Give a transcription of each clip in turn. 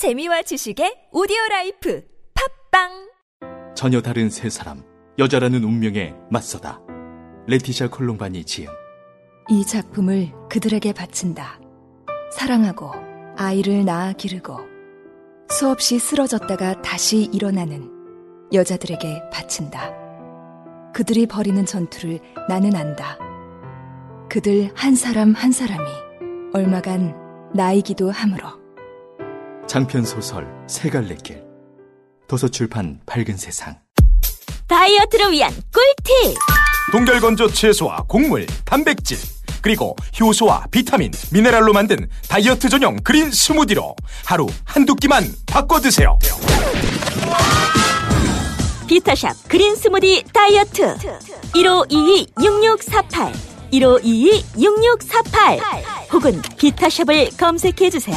재미와 지식의 오디오 라이프 팟빵 전혀 다른 세 사람 여자라는 운명에 맞서다 레티샤 콜롬바니 지음 이 작품을 그들에게 바친다. 사랑하고 아이를 낳아 기르고 수없이 쓰러졌다가 다시 일어나는 여자들에게 바친다. 그들이 벌이는 전투를 나는 안다. 그들 한 사람 한 사람이 얼마간 나이기도 하므로. 장편 소설 세 갈래 길. 도서출판 밝은 세상. 다이어트를 위한 꿀팁! 동결건조 채소와 곡물, 단백질, 그리고 효소와 비타민, 미네랄로 만든 다이어트 전용 그린 스무디로 하루 한두 끼만 바꿔 드세요. 비타샵 그린 스무디 다이어트. 1522-6648 1522-6648 혹은 비타샵을 검색해 주세요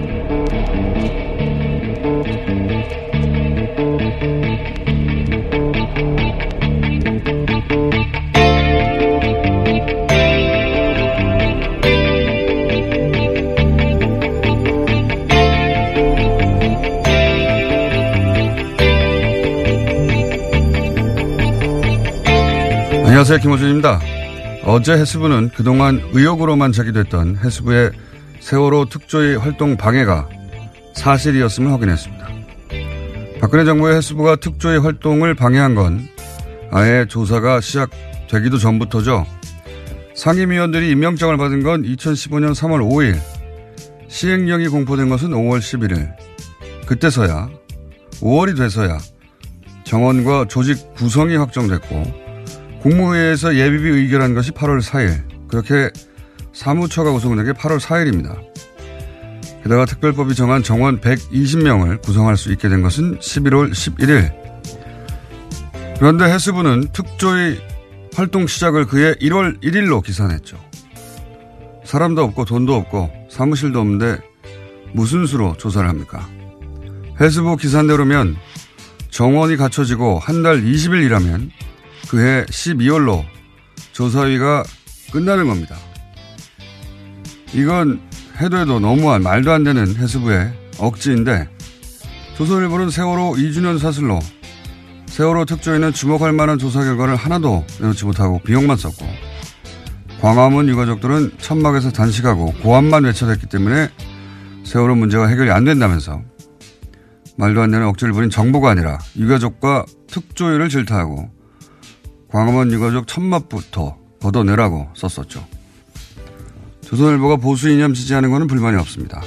안녕하세요. 김호준입니다. 어제 해수부는 그동안 의혹으로만 제기됐던 해수부의 세월호 특조위 활동 방해가 사실이었음을 확인했습니다. 박근혜 정부의 해수부가 특조위 활동을 방해한 건 아예 조사가 시작되기도 전부터죠. 상임위원들이 임명장을 받은 건 2015년 3월 5일, 시행령이 공포된 것은 5월 11일. 그때서야, 5월이 돼서야 정원과 조직 구성이 확정됐고, 국무회의에서 예비비 의결한 것이 8월 4일. 그렇게 사무처가 구성된 게 8월 4일입니다. 게다가 특별법이 정한 정원 120명을 구성할 수 있게 된 것은 11월 11일. 그런데 해수부는 특조위 활동 시작을 그해 1월 1일로 기산했죠. 사람도 없고 돈도 없고 사무실도 없는데 무슨 수로 조사를 합니까? 해수부 기산대로면 정원이 갖춰지고 한 달 20일 일하면 그해 12월로 조사위가 끝나는 겁니다. 이건 해도 해도 너무한 말도 안 되는 해수부의 억지인데 조선일보는 세월호 2주년 사슬로 세월호 특조위는 주목할 만한 조사 결과를 하나도 내놓지 못하고 비용만 썼고 광화문 유가족들은 천막에서 단식하고 고함만 외쳐댔기 때문에 세월호 문제가 해결이 안 된다면서 말도 안 되는 억지를 부린 정부가 아니라 유가족과 특조위를 질타하고 광화문 유가족 천막부터 걷어내라고 썼었죠. 조선일보가 보수 이념 지지하는 것은 불만이 없습니다.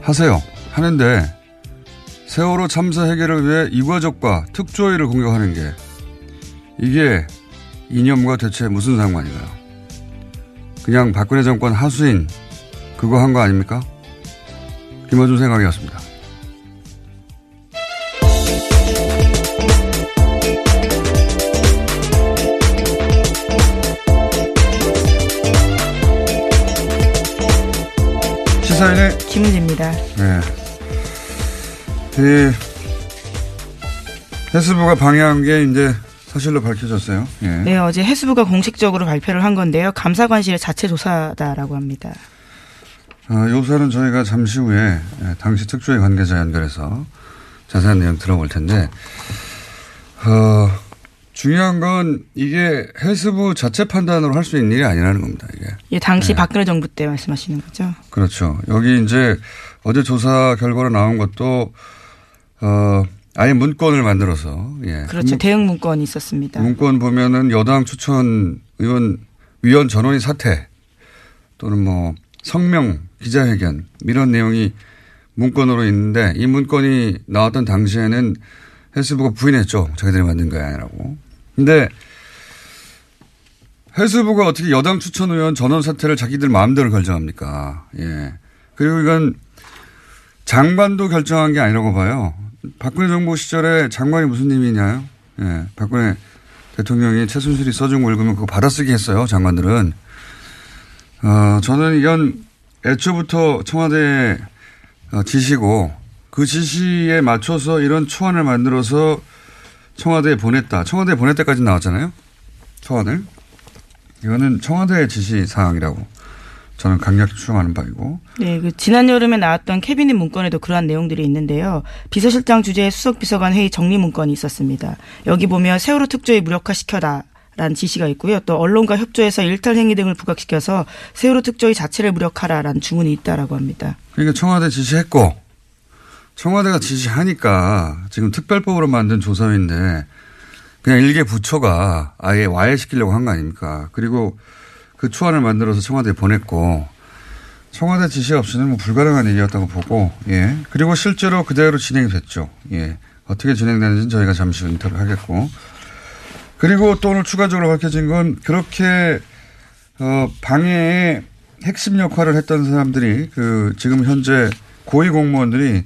하세요. 하는데 세월호 참사 해결을 위해 유가족과 특조위를 공격하는 게 이게 이념과 대체 무슨 상관인가요? 그냥 박근혜 정권 하수인 그거 한 거 아닙니까? 김어준 생각이었습니다. 시사인의 김은지입니다. 네. 그 해수부가 방해한 게 이제 사실로 밝혀졌어요. 예. 네, 어제 해수부가 공식적으로 발표를 한 건데요. 감사관실의 자체 조사다라고 합니다. 어, 요사는 저희가 잠시 후에 예, 당시 특조위 관계자 연결해서 자세한 내용 들어볼 텐데, 어, 중요한 건 이게 해수부 자체 판단으로 할 수 있는 일이 아니라는 겁니다. 이게. 예, 당시 네. 박근혜 정부 때 말씀하시는 거죠? 그렇죠. 여기 이제 어제 조사 결과로 나온 것도 어, 아예 문건을 만들어서, 예. 그렇죠. 문, 대응 문건이 있었습니다. 문건 보면은 여당 추천 의원, 위원 전원이 사퇴 또는 뭐 성명, 기자회견 이런 내용이 문건으로 있는데 이 문건이 나왔던 당시에는 헬스부가 부인했죠. 자기들이 만든 거 아니라고. 근데 헬스부가 어떻게 여당 추천 의원 전원 사퇴를 자기들 마음대로 결정합니까? 예. 그리고 이건 장관도 결정한 게 아니라고 봐요. 박근혜 정부 시절에 장관이 무슨 의미냐요? 예. 박근혜 대통령이 최순실이 써준 월급은 그거 받아쓰기 했어요. 장관들은. 어, 저는 이건 애초부터 청와대 어, 지시고 그 지시에 맞춰서 이런 초안을 만들어서 청와대에 보냈다. 청와대에 보낼 때까지 나왔잖아요. 초안을. 이거는 청와대의 지시 사항이라고 저는 강력히 추정하는 바이고. 네, 그 지난 여름에 나왔던 캐비닛 문건에도 그러한 내용들이 있는데요. 비서실장 주재의 수석 비서관 회의 정리 문건이 있었습니다. 여기 보면 세월호 특조위 무력화시켜다. 라는 지시가 있고요. 또 언론과 협조해서 일탈 행위 등을 부각시켜서 세월호 특조위 자체를 무력하라라는 주문이 있다라고 합니다. 그러니까 청와대 지시했고 청와대가 지시하니까 지금 특별법으로 만든 조사위인데 그냥 일개 부처가 아예 와해시키려고 한 거 아닙니까? 그리고 그 초안을 만들어서 청와대에 보냈고 청와대 지시 없이는 뭐 불가능한 일이었다고 보고 예 그리고 실제로 그대로 진행이 됐죠. 예 어떻게 진행되는지는 저희가 잠시 후 인터뷰 하겠고 그리고 또 오늘 추가적으로 밝혀진 건 그렇게 어 방해의 핵심 역할을 했던 사람들이 그 지금 현재 고위 공무원들이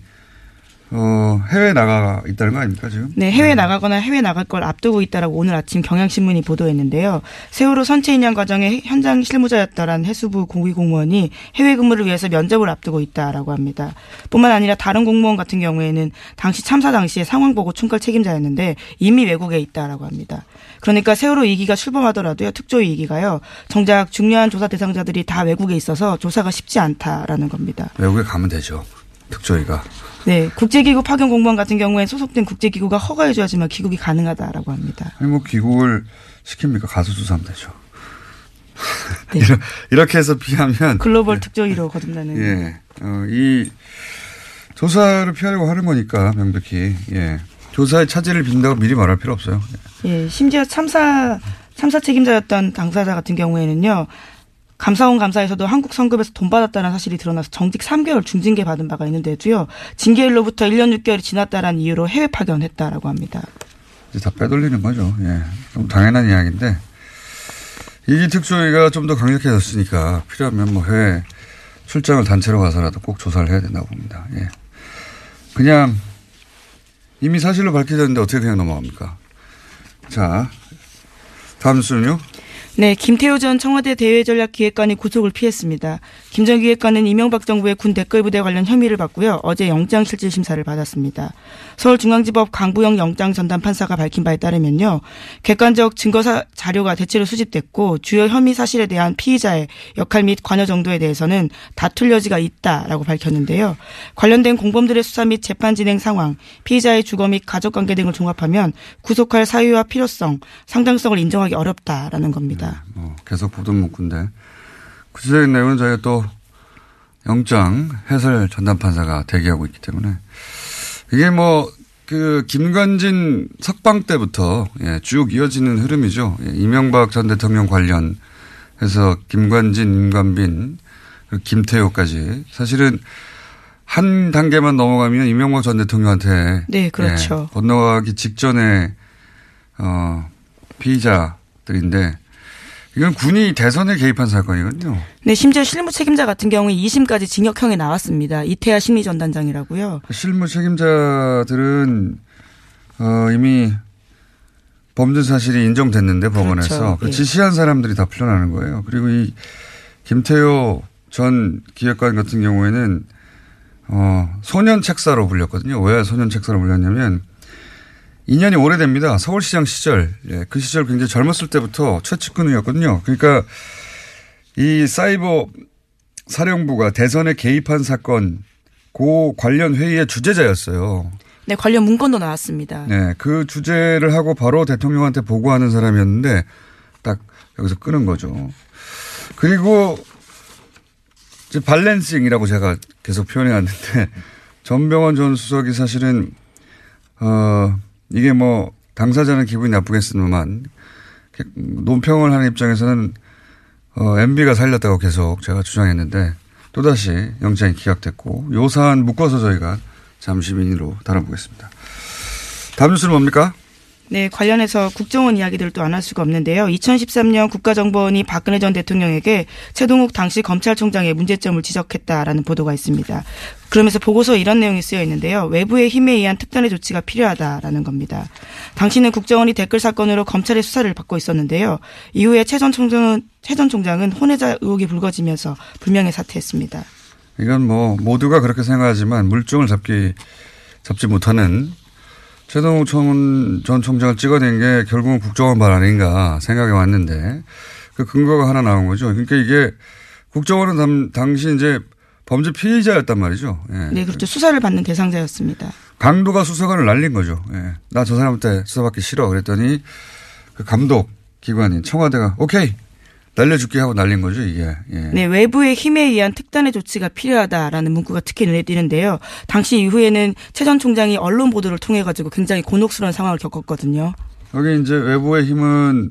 어, 해외 나가 있다는 거 아닙니까, 지금? 네, 해외 나가거나 해외 나갈 걸 앞두고 있다라고 오늘 아침 경향신문이 보도했는데요. 세월호 선체 인양 과정의 현장 실무자였다란 해수부 고위 공무원이 해외 근무를 위해서 면접을 앞두고 있다라고 합니다. 뿐만 아니라 다른 공무원 같은 경우에는 당시 참사 당시에 상황 보고 총괄 책임자였는데 이미 외국에 있다라고 합니다. 그러니까 세월호 2기가 출범하더라도요, 특조 2기가요, 정작 중요한 조사 대상자들이 다 외국에 있어서 조사가 쉽지 않다라는 겁니다. 외국에 가면 되죠. 특조위가. 네, 국제기구 파견 공무원 같은 경우에 소속된 국제기구가 허가해줘야지만 귀국이 가능하다라고 합니다. 아니 뭐 귀국을 시킵니까? 가서 조사하면 되죠. 네. 이렇게 해서 피하면 글로벌 네. 특조위로 거듭나는. 예, 어, 이 조사를 피하려고 하는 거니까 명백히 예. 조사의 차질을 빈다고 미리 말할 필요 없어요. 예, 심지어 참사 참사 책임자였던 당사자 같은 경우에는요. 감사원 감사에서도 한국 성급에서 돈 받았다는 사실이 드러나서 정직 3개월 중징계 받은 바가 있는데도요. 징계일로부터 1년 6개월이 지났다라는 이유로 해외 파견했다라고 합니다. 이제 다 빼돌리는 거죠. 예. 좀 당연한 이야기인데 이기 특조위가 좀 더 강력해졌으니까 필요하면 뭐 해외 출장을 단체로 가서라도 꼭 조사를 해야 된다고 봅니다. 예. 그냥 이미 사실로 밝혀졌는데 어떻게 그냥 넘어갑니까? 자, 다음 순요. 네, 김태호 전 청와대 대외전략기획관이 구속을 피했습니다. 김 전 기획관은 이명박 정부의 군 댓글부대 관련 혐의를 받고요. 어제 영장실질심사를 받았습니다. 서울중앙지법 강부영 영장전담 판사가 밝힌 바에 따르면요. 객관적 증거 자료가 대체로 수집됐고 주요 혐의 사실에 대한 피의자의 역할 및 관여 정도에 대해서는 다툴 여지가 있다라고 밝혔는데요. 관련된 공범들의 수사 및 재판 진행 상황, 피의자의 주거 및 가족관계 등을 종합하면 구속할 사유와 필요성, 상당성을 인정하기 어렵다라는 겁니다. 있습니다. 네, 뭐 계속 보던 문구인데 구체적인 내용은 저희가 또 영장 해설 전담 판사가 대기하고 있기 때문에 이게 뭐 그 김관진 석방 때부터 예, 쭉 이어지는 흐름이죠. 예, 이명박 전 대통령 관련해서 김관진, 임관빈, 김태호까지 사실은 한 단계만 넘어가면 이명박 전 대통령한테 네, 그렇죠. 예, 건너가기 직전에 어 피의자들인데 이건 군이 대선에 개입한 사건이거든요. 네, 심지어 실무 책임자 같은 경우에 2심까지 징역형이 나왔습니다. 이태하 심리전단장이라고요. 실무 책임자들은 어, 이미 범죄 사실이 인정됐는데 법원에서 그렇죠. 그 예. 지시한 사람들이 다 풀려나는 거예요. 그리고 이 김태호 전 기획관 같은 경우에는 어, 소년 책사로 불렸거든요. 왜 소년 책사로 불렸냐면 2년이 오래됩니다. 서울시장 시절. 예, 그 시절 굉장히 젊었을 때부터 최측근이었거든요. 그러니까 이 사이버 사령부가 대선에 개입한 사건 고 관련 회의의 주재자였어요. 네, 관련 문건도 나왔습니다. 네, 그 주제를 하고 바로 대통령한테 보고하는 사람이었는데 딱 여기서 끄는 거죠. 그리고 이제 발렌싱이라고 제가 계속 표현해 왔는데 전병원 전 수석이 사실은 어, 이게 뭐, 당사자는 기분이 나쁘겠으만, 논평을 하는 입장에서는, 어, MB가 살렸다고 계속 제가 주장했는데, 또다시 영장이 기각됐고, 요 사안 묶어서 저희가 잠시 민의로 다뤄보겠습니다. 다음 뉴스는 뭡니까? 네, 관련해서 국정원 이야기들을 또안할 수가 없는데요. 2013년 국가정보원이 박근혜 전 대통령에게 최동욱 당시 검찰총장의 문제점을 지적했다라는 보도가 있습니다. 그러면서 보고서에 이런 내용이 쓰여 있는데요. 외부의 힘에 의한 특단의 조치가 필요하다라는 겁니다. 당시는 국정원이 댓글 사건으로 검찰의 수사를 받고 있었는데요. 이후에 최 전 총장은 최 전 총장은 혼외자 의혹이 불거지면서 불명예 사퇴했습니다. 이건 뭐 모두가 그렇게 생각하지만 물증을 잡기 잡지 못하는 최동욱 전 총장을 찍어낸 게 결국은 국정원 발 아닌가 생각이 왔는데 그 근거가 하나 나온 거죠. 그러니까 이게 국정원은 당, 당시 이제 범죄 피의자였단 말이죠. 예. 네, 그렇죠. 수사를 받는 대상자였습니다. 강도가 수사관을 날린 거죠. 예. 나 저 사람한테 수사받기 싫어. 그랬더니 그 감독 기관인 청와대가 오케이 날려줄게 하고 날린 거죠, 이게. 예. 네, 외부의 힘에 의한 특단의 조치가 필요하다라는 문구가 특히 눈에 띄는데요. 당시 이후에는 최 전 총장이 언론 보도를 통해 가지고 굉장히 곤혹스러운 상황을 겪었거든요. 여기 이제 외부의 힘은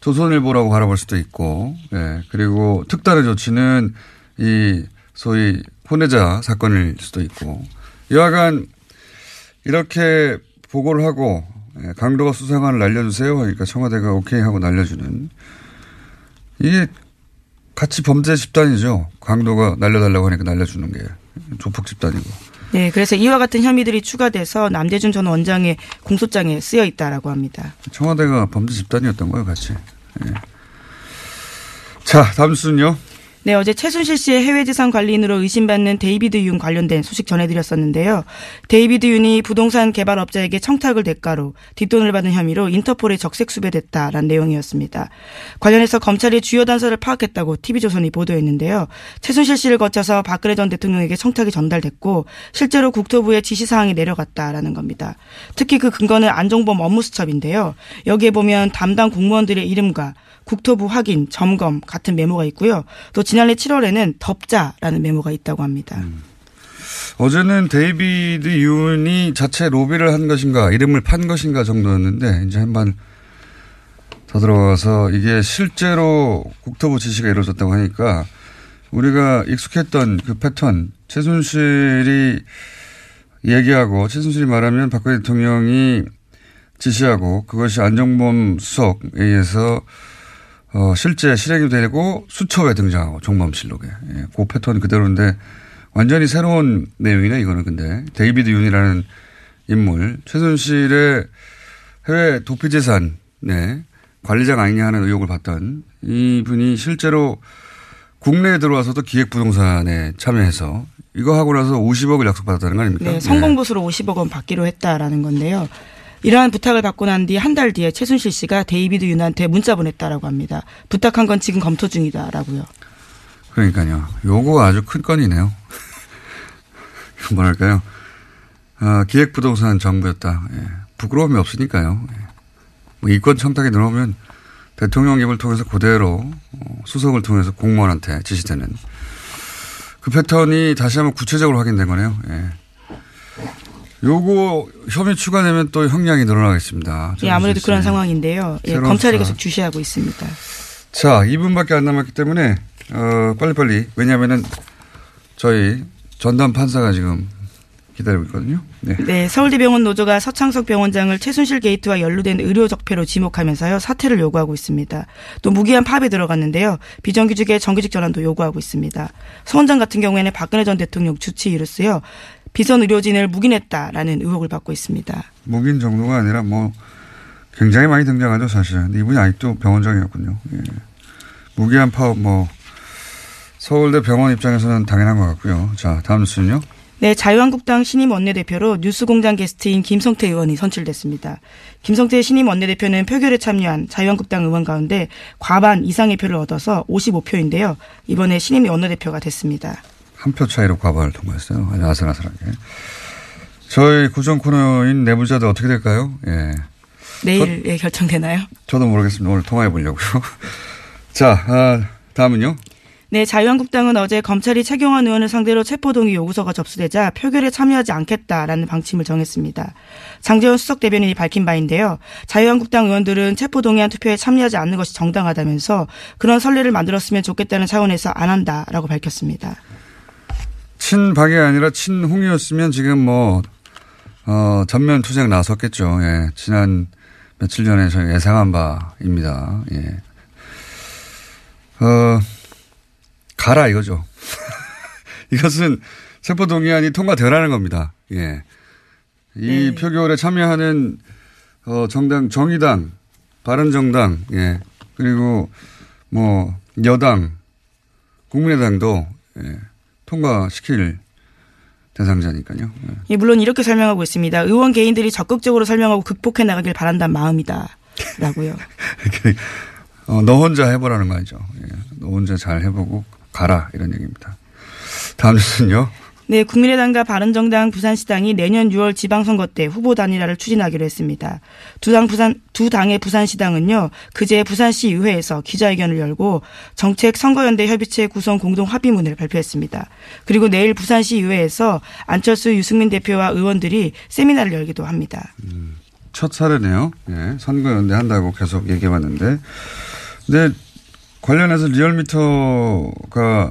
조선일보라고 바라볼 수도 있고, 예. 그리고 특단의 조치는 이 소위 혼외자 사건일 수도 있고, 여하간 이렇게 보고를 하고 예, 강도가 수사관을 날려주세요. 그러니까 청와대가 오케이 하고 날려주는 이게 같이 범죄 집단이죠. 강도가 날려달라고 하니까 날려주는 게 조폭 집단이고. 네, 그래서 이와 같은 혐의들이 추가돼서 남재준 전 원장의 공소장에 쓰여 있다라고 합니다. 청와대가 범죄 집단이었던 거예요, 같이. 네. 자, 다음은요. 네, 어제 최순실 씨의 해외 재산 관리인으로 의심받는 데이비드 윤 관련된 소식 전해드렸었는데요. 데이비드 윤이 부동산 개발업자에게 청탁을 대가로 뒷돈을 받은 혐의로 인터폴에 적색 수배됐다라는 내용이었습니다. 관련해서 검찰이 주요 단서를 파악했다고 TV조선이 보도했는데요. 최순실 씨를 거쳐서 박근혜 전 대통령에게 청탁이 전달됐고 실제로 국토부에 지시사항이 내려갔다라는 겁니다. 특히 그 근거는 안종범 업무수첩인데요. 여기에 보면 담당 공무원들의 이름과 국토부 확인, 점검 같은 메모가 있고요. 또 지난해 7월에는 덮자라는 메모가 있다고 합니다. 음. 어제는 데이비드 윤이 자체 로비를 한 것인가, 이름을 판 것인가 정도였는데, 이제 한번 더 들어가서 이게 실제로 국토부 지시가 이루어졌다고 하니까 우리가 익숙했던 그 패턴, 최순실이 얘기하고 최순실이 말하면 박근혜 대통령이 지시하고 그것이 안종범 수석에 의해서 어, 실제 실행이 되고 수첩에 등장하고 종범실록에. 예, 그 패턴 그대로인데 완전히 새로운 내용이네 이거는 근데 데이비드 윤이라는 인물 최순실의 해외 도피 재산 네, 관리자가 아니냐 하는 의혹을 받던 이분이 실제로 국내에 들어와서도 기획부동산에 참여해서 이거 하고 나서 50억을 약속받았다는 거 아닙니까? 네, 성공 보수로 네. 50억 원 받기로 했다라는 건데요. 이러한 부탁을 받고 난 뒤 한 달 뒤에 최순실 씨가 데이비드 윤한테 문자 보냈다라고 합니다. 부탁한 건 지금 검토 중이다라고요. 그러니까요. 요거 아주 큰 건이네요. 뭐랄까요. 아, 기획부동산 정부였다. 예. 부끄러움이 없으니까요. 예. 뭐 이권 청탁에 들어오면 대통령 입을 통해서 그대로 어, 수석을 통해서 공무원한테 지시되는 그 패턴이 다시 한번 구체적으로 확인된 거네요. 예. 요거 혐의 추가되면 또 형량이 늘어나겠습니다. 예, 아무래도 그런 상황인데요. 예, 검찰이 계속 주시하고 있습니다. 자, 2분밖에 안 남았기 때문에 어, 빨리빨리 왜냐하면은 저희 전담 판사가 지금 기다리고 있거든요. 네. 네. 서울대병원 노조가 서창석 병원장을 최순실 게이트와 연루된 의료 적폐로 지목하면서요 사퇴를 요구하고 있습니다. 또 무기한 파업에 들어갔는데요 비정규직의 정규직 전환도 요구하고 있습니다. 서 원장 같은 경우에는 박근혜 전 대통령 주치 이루스요 비선 의료진을 묵인했다라는 의혹을 받고 있습니다. 묵인 정도가 아니라 뭐 굉장히 많이 등장하죠 사실. 이분이 아직도 병원장이었군요. 예. 무기한 파업 뭐 서울대 병원 입장에서는 당연한 것 같고요. 자 다음 뉴스는요. 네, 자유한국당 신임 원내대표로 뉴스공장 게스트인 김성태 의원이 선출됐습니다. 김성태 신임 원내대표는 표결에 참여한 자유한국당 의원 가운데 과반 이상의 표를 얻어서 55표인데요. 이번에 신임 원내대표가 됐습니다. 한 표 차이로 과반을 통과했어요. 아주 아슬아슬하게. 저희 구정 코너인 내부자들 어떻게 될까요? 예. 내일 저, 예, 결정되나요? 저도 모르겠습니다. 오늘 통화해 보려고요. 자, 아, 다음은요. 네, 자유한국당은 어제 검찰이 최경환 의원을 상대로 체포동의 요구서가 접수되자 표결에 참여하지 않겠다라는 방침을 정했습니다. 장재원 수석 대변인이 밝힌 바인데요. 자유한국당 의원들은 체포동의안 투표에 참여하지 않는 것이 정당하다면서 그런 선례를 만들었으면 좋겠다는 차원에서 안 한다라고 밝혔습니다. 친박이 아니라 친홍이었으면 지금 뭐, 어, 전면 투쟁 나섰겠죠. 예. 지난 며칠 전에 저희 예상한 바입니다. 예. 어, 가라 이거죠. 이것은 세포동의안이 통과되라는 겁니다. 예. 이 네. 표결에 참여하는 어, 정당, 정의당, 바른정당, 예. 그리고 뭐, 여당, 국민의당도, 예. 통과시킬 대상자니까요. 예. 예, 물론 이렇게 설명하고 있습니다. 의원 개인들이 적극적으로 설명하고 극복해 나가길 바란다는 마음이다. 라고요. 어, 너 혼자 해보라는 거 아니죠. 예. 너 혼자 잘 해보고 가라. 이런 얘기입니다. 다음 뉴스는요. 네, 국민의당과 바른정당, 부산시당이 내년 6월 지방선거 때 후보 단일화를 추진하기로 했습니다. 두 당 부산 두 당의 부산시당은요 그제 부산시 의회에서 기자회견을 열고 정책 선거연대 협의체 구성 공동 합의문을 발표했습니다. 그리고 내일 부산시 의회에서 안철수 유승민 대표와 의원들이 세미나를 열기도 합니다. 첫 사례네요. 예. 선거연대 한다고 계속 얘기해봤는데. 근데 관련해서 리얼미터가,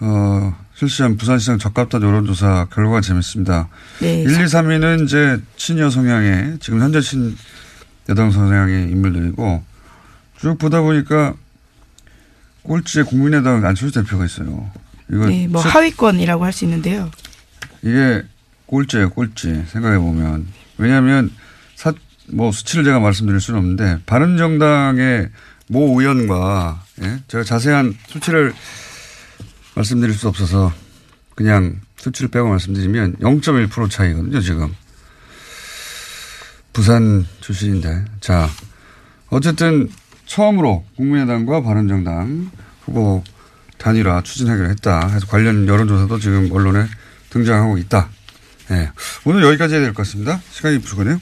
어, 실시한 부산시장 적합도 여론조사 결과가 재밌습니다. 네. 1, 2, 3위는 이제 친여 성향의, 지금 현재 친 여당 성향의 인물들이고, 쭉 보다 보니까 꼴찌에 국민의당 안철수 대표가 있어요. 이거 네, 뭐 시- 하위권이라고 할 수 있는데요. 이게 꼴찌예요, 꼴찌. 생각해 보면. 왜냐하면 사, 뭐 수치를 제가 말씀드릴 수는 없는데 바른정당의 모 의원과 예? 제가 자세한 수치를 말씀드릴 수 없어서 그냥 수치를 빼고 말씀드리면 0.1% 차이거든요, 지금. 부산 출신인데. 자, 어쨌든 처음으로 국민의당과 바른정당 후보 단일화 추진하기로 했다. 해서 관련 여론조사도 지금 언론에 등장하고 있다. 네. 오늘 여기까지 해야 될 것 같습니다. 시간이 부족하네요.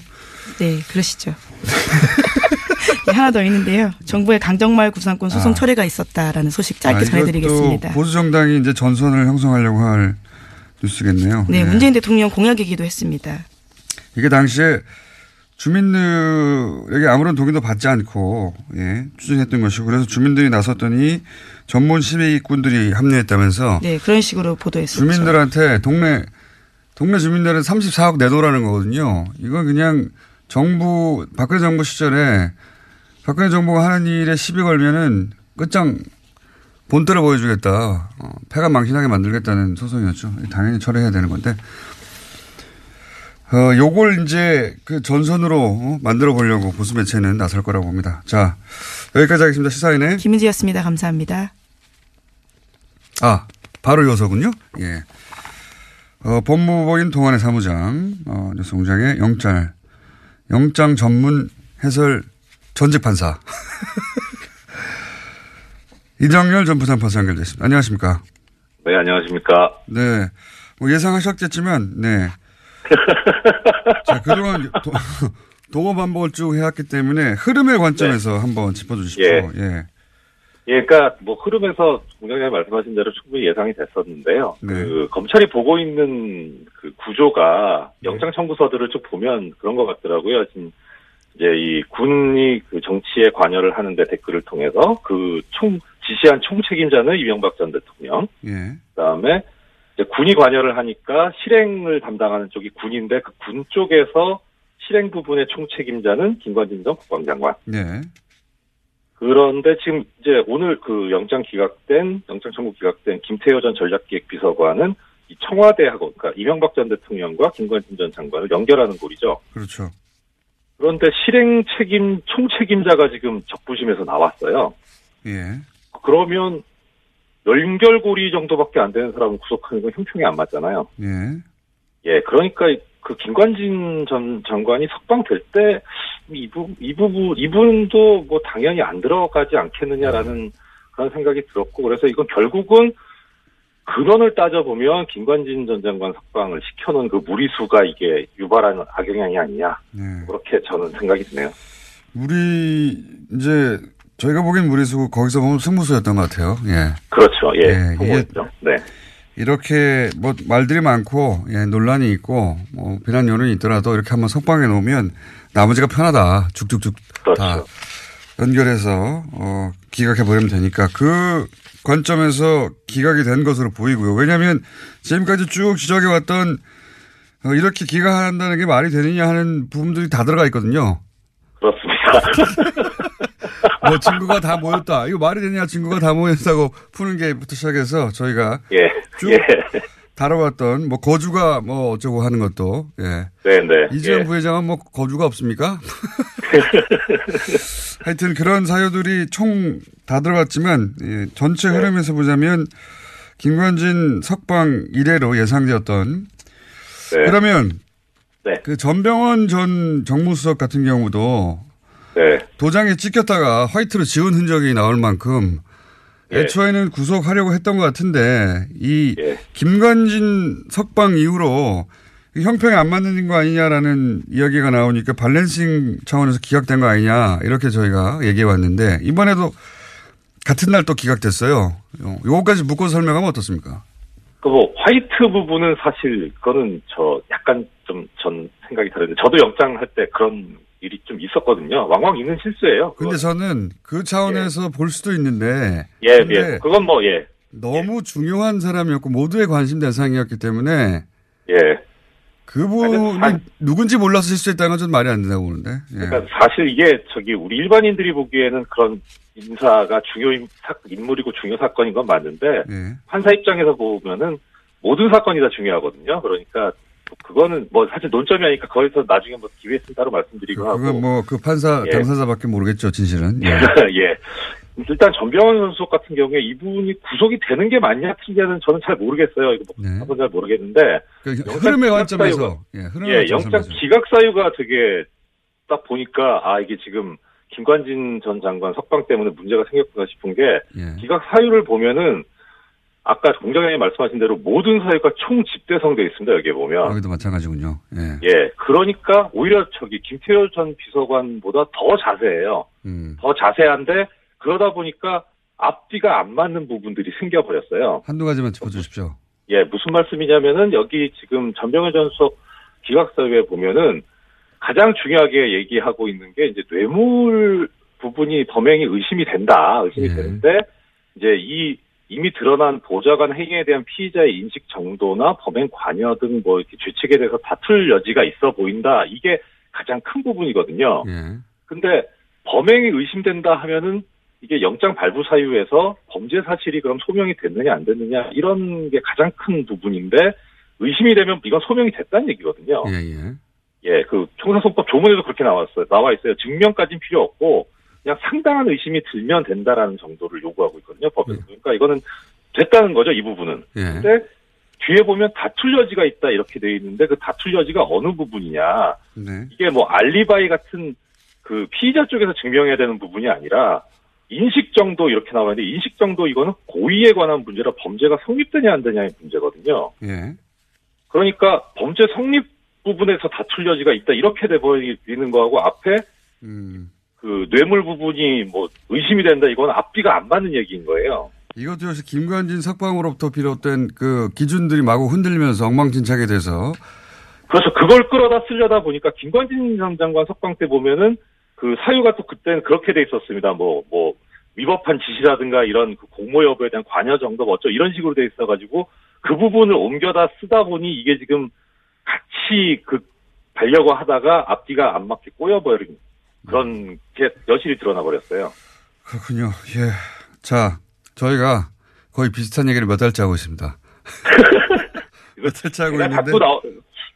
네, 그러시죠. 네, 하나 더 있는데요. 정부의 강정마을 구상권 소송 아. 철회가 있었다라는 소식 짧게 아, 전해드리겠습니다. 보수 정당이 이제 전선을 형성하려고 할 뉴스겠네요. 네, 문재인 대통령 공약이기도 했습니다. 이게 당시에 주민들에게 아무런 동의도 받지 않고 예, 추진했던 것이고 그래서 주민들이 나섰더니 전문 시위꾼들이 합류했다면서 네, 그런 식으로 보도했었죠. 주민들한테 동네 동네 주민들은 34억 내놓으라는 거거든요. 이건 그냥 정부 박근혜 정부 시절에 박근혜 정부가 하는 일에 시비 걸면은 끝장 본때를 보여주겠다. 어, 패가 망신하게 만들겠다는 소송이었죠. 당연히 철회해야 되는 건데. 어, 요걸 이제 그 전선으로 어, 만들어 보려고 보수 매체는 나설 거라고 봅니다. 자, 여기까지 하겠습니다. 시사인의. 김은지였습니다. 감사합니다. 아, 바로 이어서군요. 예. 어, 법무부인 동안의 사무장, 어, 뉴스공장의 영장, 영장 전문 해설 전직 판사. 이정열 전 부산 판사 연결됐습니다. 안녕하십니까. 네, 안녕하십니까. 네. 뭐 예상하셨겠지만, 네. 자, 그동안 도, 도어 반복을 쭉 해왔기 때문에 흐름의 관점에서 한번 짚어주십시오. 예. 예. 예, 그러니까 뭐 흐름에서 공장장님 말씀하신 대로 충분히 예상이 됐었는데요. 네. 그 검찰이 보고 있는 그 구조가 영장 청구서들을 쭉 보면 그런 것 같더라고요. 지금 이제 이 군이 그 정치에 관여를 하는데 댓글을 통해서 그 총 지시한 총 책임자는 이명박 전 대통령. 예. 그다음에 이제 군이 관여를 하니까 실행을 담당하는 쪽이 군인데 그 군 쪽에서 실행 부분의 총 책임자는 김관진 전 국방장관. 네. 그런데 지금 이제 오늘 그 영장 기각된 영장 청구 기각된 김태효 전 전략기획비서관은 이 청와대하고 그러니까 이명박 전 대통령과 김관진 전 장관을 연결하는 고리죠. 그렇죠. 그런데 실행 책임 총책임자가 지금 적부심에서 나왔어요. 예. 그러면 연결고리 정도밖에 안 되는 사람을 구속하는 건 형평이 안 맞잖아요. 예. 예, 그러니까 그 김관진 전 장관이 석방될 때 이 부 이 부분 이분도 뭐 당연히 안 들어가지 않겠느냐라는 그런 생각이 들었고 그래서 이건 결국은 근원을 따져보면 김관진 전 장관 석방을 시켜놓은 그 무리수가 이게 유발하는 악영향이 아니냐 네. 그렇게 저는 생각이 드네요. 우리 이제 저희가 보기엔 무리수고 거기서 보면 승부수였던 것 같아요. 예. 그렇죠. 예. 예. 네. 이렇게 뭐 말들이 많고 예, 논란이 있고 뭐 비난 여론이 있더라도 이렇게 한번 석방해 놓으면 나머지가 편하다. 쭉쭉쭉 다 연결해서 어, 기각해 버리면 되니까 그 관점에서 기각이 된 것으로 보이고요. 왜냐하면 지금까지 쭉 지적해 왔던 어, 이렇게 기각한다는 게 말이 되느냐 하는 부분들이 다 들어가 있거든요. 그렇습니다. 뭐 친구가 다 모였다. 이거 말이 되냐 친구가 다 모였다고 푸는 게부터 시작해서 저희가 예. 쭉 예. 다뤄봤던 뭐 거주가 뭐 어쩌고 하는 것도 예. 네, 네. 이재용 예. 부회장은 뭐 거주가 없습니까? 하여튼 그런 사유들이 총 다 들어갔지만 예, 전체 네. 흐름에서 보자면 김관진 석방 이래로 예상되었던 네. 그러면 네. 그 전병헌 전 정무수석 같은 경우도 네. 도장에 찍혔다가 화이트로 지운 흔적이 나올 만큼 예. 애초에는 구속하려고 했던 것 같은데 이 예. 김관진 석방 이후로 이 형평에 안 맞는 거 아니냐라는 이야기가 나오니까 밸런싱 차원에서 기각된 거 아니냐 이렇게 저희가 얘기해 왔는데 이번에도 같은 날 또 기각됐어요. 요- 요거까지 묶어 설명하면 어떻습니까? 그 뭐 화이트 부분은 사실 그거는 저 약간 좀 전 생각이 다른데 저도 영장 할 때 그런 일이 좀 있었거든요. 왕왕 있는 실수예요. 근데 저는 그 차원에서 볼 수도 있는데 예, 예. 그건 뭐 예. 너무 중요한 사람이었고 모두의 관심 대상이었기 때문에 예. 그분이 누군지 몰라서 실수했다는 건 좀 말이 안 된다고 보는데. 예. 그러니까 사실 이게 저기 우리 일반인들이 보기에는 그런 인사가 중요 인- 사- 인물이고 중요 사건인 건 맞는데 예. 판사 입장에서 보면은 모든 사건이 다 중요하거든요. 그러니까 그거는 뭐 사실 논점이 아니까 거기서 나중에 뭐 기회 있으면 따로 말씀드리고 하고 그건 뭐 그 판사 예. 당사자밖에 모르겠죠 진실은. 예. 예. 일단 전병헌 선수 같은 경우에 이분이 구속이 되는 게 맞냐 틀리냐는 저는 잘 모르겠어요. 이거 뭐 한번 잘 모르겠는데 그 영장 흐름의 관점에서 사유가- 예, 흐름의 예, 관점에서 영장 기각 사유가 되게 딱 보니까 아 이게 지금 김관진 전 장관 석방 때문에 문제가 생겼구나 싶은 게 예. 기각 사유를 보면은 아까 공장장님 말씀하신 대로 모든 사유가 총 집대성돼 있습니다. 여기에 보면 여기도 마찬가지군요. 예. 예 그러니까 오히려 저기 김태효 전 비서관보다 더 자세해요. 음. 더 자세한데 그러다 보니까 앞뒤가 안 맞는 부분들이 생겨버렸어요. 한두 가지만 짚어주십시오. 예, 무슨 말씀이냐면은 여기 지금 전병현 전 수석 기각서에 보면은 가장 중요하게 얘기하고 있는 게 이제 뇌물 부분이 범행이 의심이 된다, 의심이 되는데 이제 이 이미 드러난 보좌관 행위에 대한 피의자의 인식 정도나 범행 관여 등 뭐 이렇게 죄책에 대해서 다툴 여지가 있어 보인다. 이게 가장 큰 부분이거든요. 예. 근데 범행이 의심된다 하면은 이게 영장 발부 사유에서 범죄 사실이 그럼 소명이 됐느냐 안 됐느냐 이런 게 가장 큰 부분인데 의심이 되면 이건 소명이 됐다는 얘기거든요. 예, 예. 예, 그 총사소법 조문에도 그렇게 나왔어요. 나와 있어요. 증명까지는 필요 없고 그냥 상당한 의심이 들면 된다라는 정도를 요구하고 있거든요. 법에서. 그러니까 이거는 됐다는 거죠. 이 부분은. 예. 근데 뒤에 보면 다툴 여지가 있다 이렇게 돼 있는데 그 다툴 여지가 어느 부분이냐? 네. 이게 뭐 알리바이 같은 그 피의자 쪽에서 증명해야 되는 부분이 아니라 인식 정도 이렇게 나와 있는데 인식 정도 이거는 고의에 관한 문제라 범죄가 성립되냐 안 되냐의 문제거든요. 예. 그러니까 범죄 성립 부분에서 다툴 여지가 있다 이렇게 돼버리는 거하고 앞에 음. 그 뇌물 부분이 뭐 의심이 된다 이건 앞뒤가 안 맞는 얘기인 거예요. 이것도 역시 김관진 석방으로부터 비롯된 그 기준들이 마구 흔들리면서 엉망진창이 돼서 그래서 그걸 끌어다 쓰려다 보니까 김관진 전 장관 석방 때 보면은 그 사유가 또 그때는 그렇게 돼 있었습니다. 뭐, 뭐, 위법한 지시라든가 이런 그 공모 여부에 대한 관여 정도 뭐 어쩌 이런 식으로 돼 있어가지고 그 부분을 옮겨다 쓰다 보니 이게 지금 같이 그 달려고 하다가 앞뒤가 안 맞게 꼬여버린 그런 게 여실히 드러나 버렸어요. 그렇군요. 예. 자, 저희가 거의 비슷한 얘기를 몇 달째 하고 있습니다. 몇 달째 하고 있는데 자꾸 나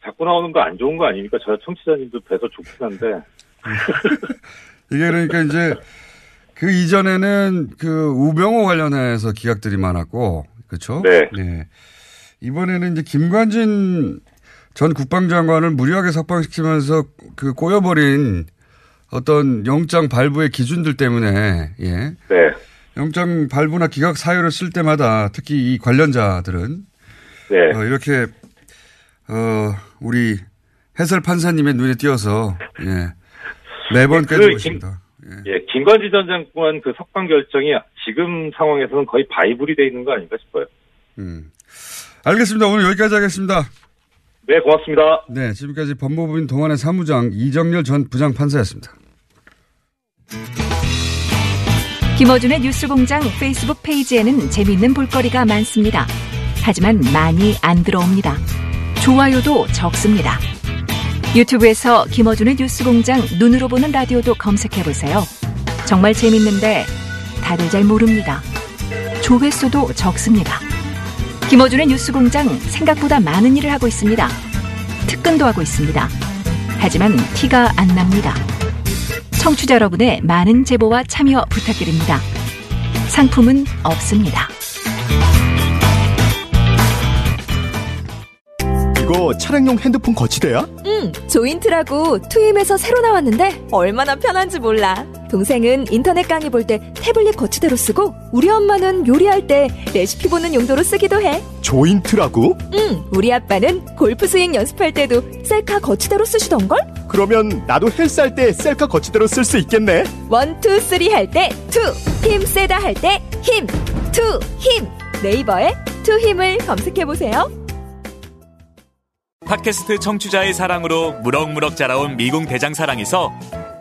자꾸 나오는 거 안 좋은 거 아닙니까? 저 청취자님도 뵈서 좋긴 한데. 이게 그러니까 이제 그 이전에는 그 우병호 관련해서 기각들이 많았고 그렇죠? 네. 이번에는 이제 김관진 전 국방장관을 무리하게 석방시키면서 그 꼬여버린 어떤 영장 발부의 기준들 때문에 예. 네. 영장 발부나 기각 사유를 쓸 때마다 특히 이 관련자들은 네. 어, 이렇게 어 우리 해설 판사님의 눈에 띄어서 예. 매번 그 깨지고 김- 있습니다. 예, 김관지 전 장관 그 석방 결정이 지금 상황에서는 거의 바이블이 돼 있는 거 아닌가 싶어요. 음. 알겠습니다. 오늘 여기까지 하겠습니다. 네, 고맙습니다. 네, 지금까지 법무부인 동안의 사무장 이정렬 전 부장판사였습니다. 김어준의 뉴스공장 페이스북 페이지에는 재미있는 볼거리가 많습니다. 하지만 많이 안 들어옵니다. 좋아요도 적습니다. 유튜브에서 김어준의 뉴스공장 눈으로 보는 라디오도 검색해보세요. 정말 재밌는데 다들 잘 모릅니다. 조회수도 적습니다. 김어준의 뉴스공장 생각보다 많은 일을 하고 있습니다. 특근도 하고 있습니다. 하지만 티가 안 납니다. 청취자 여러분의 많은 제보와 참여 부탁드립니다. 상품은 없습니다. 이거 차량용 핸드폰 거치대야? 응, 조인트라고 투임에서 새로 나왔는데 얼마나 편한지 몰라. 동생은 인터넷 강의 볼 때 태블릿 거치대로 쓰고 우리 엄마는 요리할 때 레시피 보는 용도로 쓰기도 해. 조인트라고? 응, 우리 아빠는 골프 스윙 연습할 때도 셀카 거치대로 쓰시던걸? 그러면 나도 헬스 할 때 셀카 거치대로 쓸 수 있겠네. one, two, three 할 때 two, 힘 세다 할 때 힘, 투, 힘. 네이버에 투 힘을 검색해보세요. 팟캐스트 청취자의 사랑으로 무럭무럭 자라온 미궁 대장사랑에서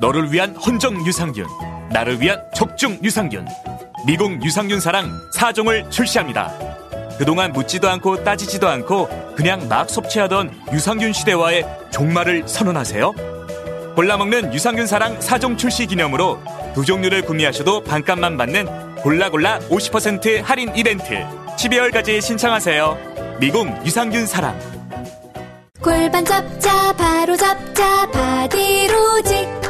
너를 위한 헌정 유산균, 나를 위한 적중 유산균, 미궁 유산균 사랑 4종을 출시합니다. 그동안 묻지도 않고 따지지도 않고 그냥 막 섭취하던 유산균 시대와의 종말을 선언하세요. 골라먹는 유산균 사랑 4종 출시 기념으로 두 종류를 구매하셔도 반값만 받는 골라골라 50% 할인 이벤트 12월까지 신청하세요. 미궁 유산균 사랑 골반 잡자 바로 잡자 바디로직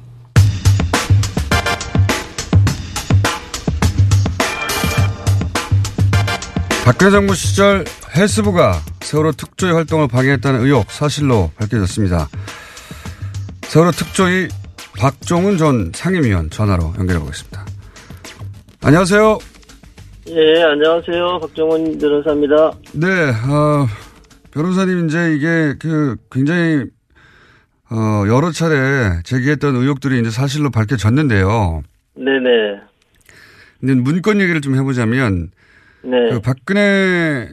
박근혜 정부 시절 헬스부가 세월호 특조위 활동을 방해했다는 의혹 사실로 밝혀졌습니다. 세월호 특조위 박종훈 전 상임위원 전화로 연결해 보겠습니다. 안녕하세요. 예, 안녕하세요. 박정훈 변호사입니다. 네, 어, 변호사님 이제 이게 그 굉장히 어, 여러 차례 제기했던 의혹들이 이제 사실로 밝혀졌는데요. 네네. 근데 문건 얘기를 좀 해보자면 네. 그 박근혜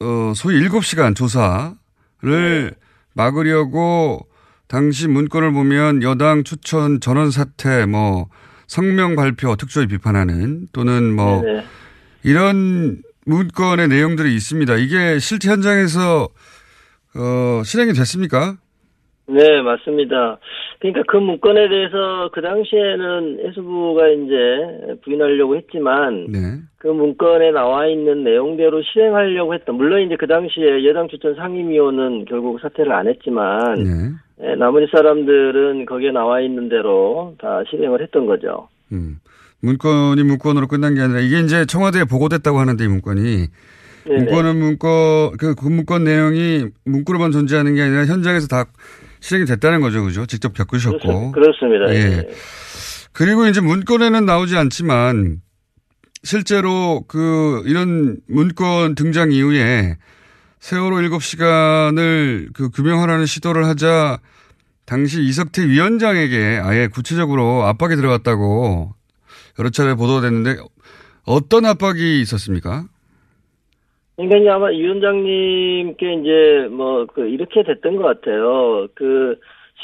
어, 소위 7시간 조사를 네. 막으려고 당시 문건을 보면 여당 추천 전원 사퇴 뭐 성명 발표 특조위 비판하는 또는 뭐 네네. 이런 문건의 내용들이 있습니다. 이게 실제 현장에서 어, 실행이 됐습니까? 네, 맞습니다. 그러니까 그 문건에 대해서 그 당시에는 해수부가 이제 부인하려고 했지만 네. 그 문건에 나와 있는 내용대로 실행하려고 했던 물론 이제 그 당시에 여당 추천 상임위원은 결국 사퇴를 안 했지만 네. 예, 나머지 사람들은 거기에 나와 있는 대로 다 실행을 했던 거죠. 음. 문건이 문건으로 끝난 게 아니라 이게 이제 청와대에 보고됐다고 하는데 이 문건이 네네. 문건은 문건 그, 그 문건 내용이 문구로만 존재하는 게 아니라 현장에서 다 실행이 됐다는 거죠, 그죠? 직접 겪으셨고. 그렇습니다. 예. 예. 그리고 이제 문건에는 나오지 않지만 실제로 그 이런 문건 등장 이후에 세월호 7시간을 그 규명하라는 시도를 하자 당시 이석태 위원장에게 아예 구체적으로 압박이 들어갔다고 여러 차례 보도가 됐는데 어떤 압박이 있었습니까? 그러니까 이제 아마 이 위원장님께 이제 뭐 그 이렇게 됐던 것 같아요. 그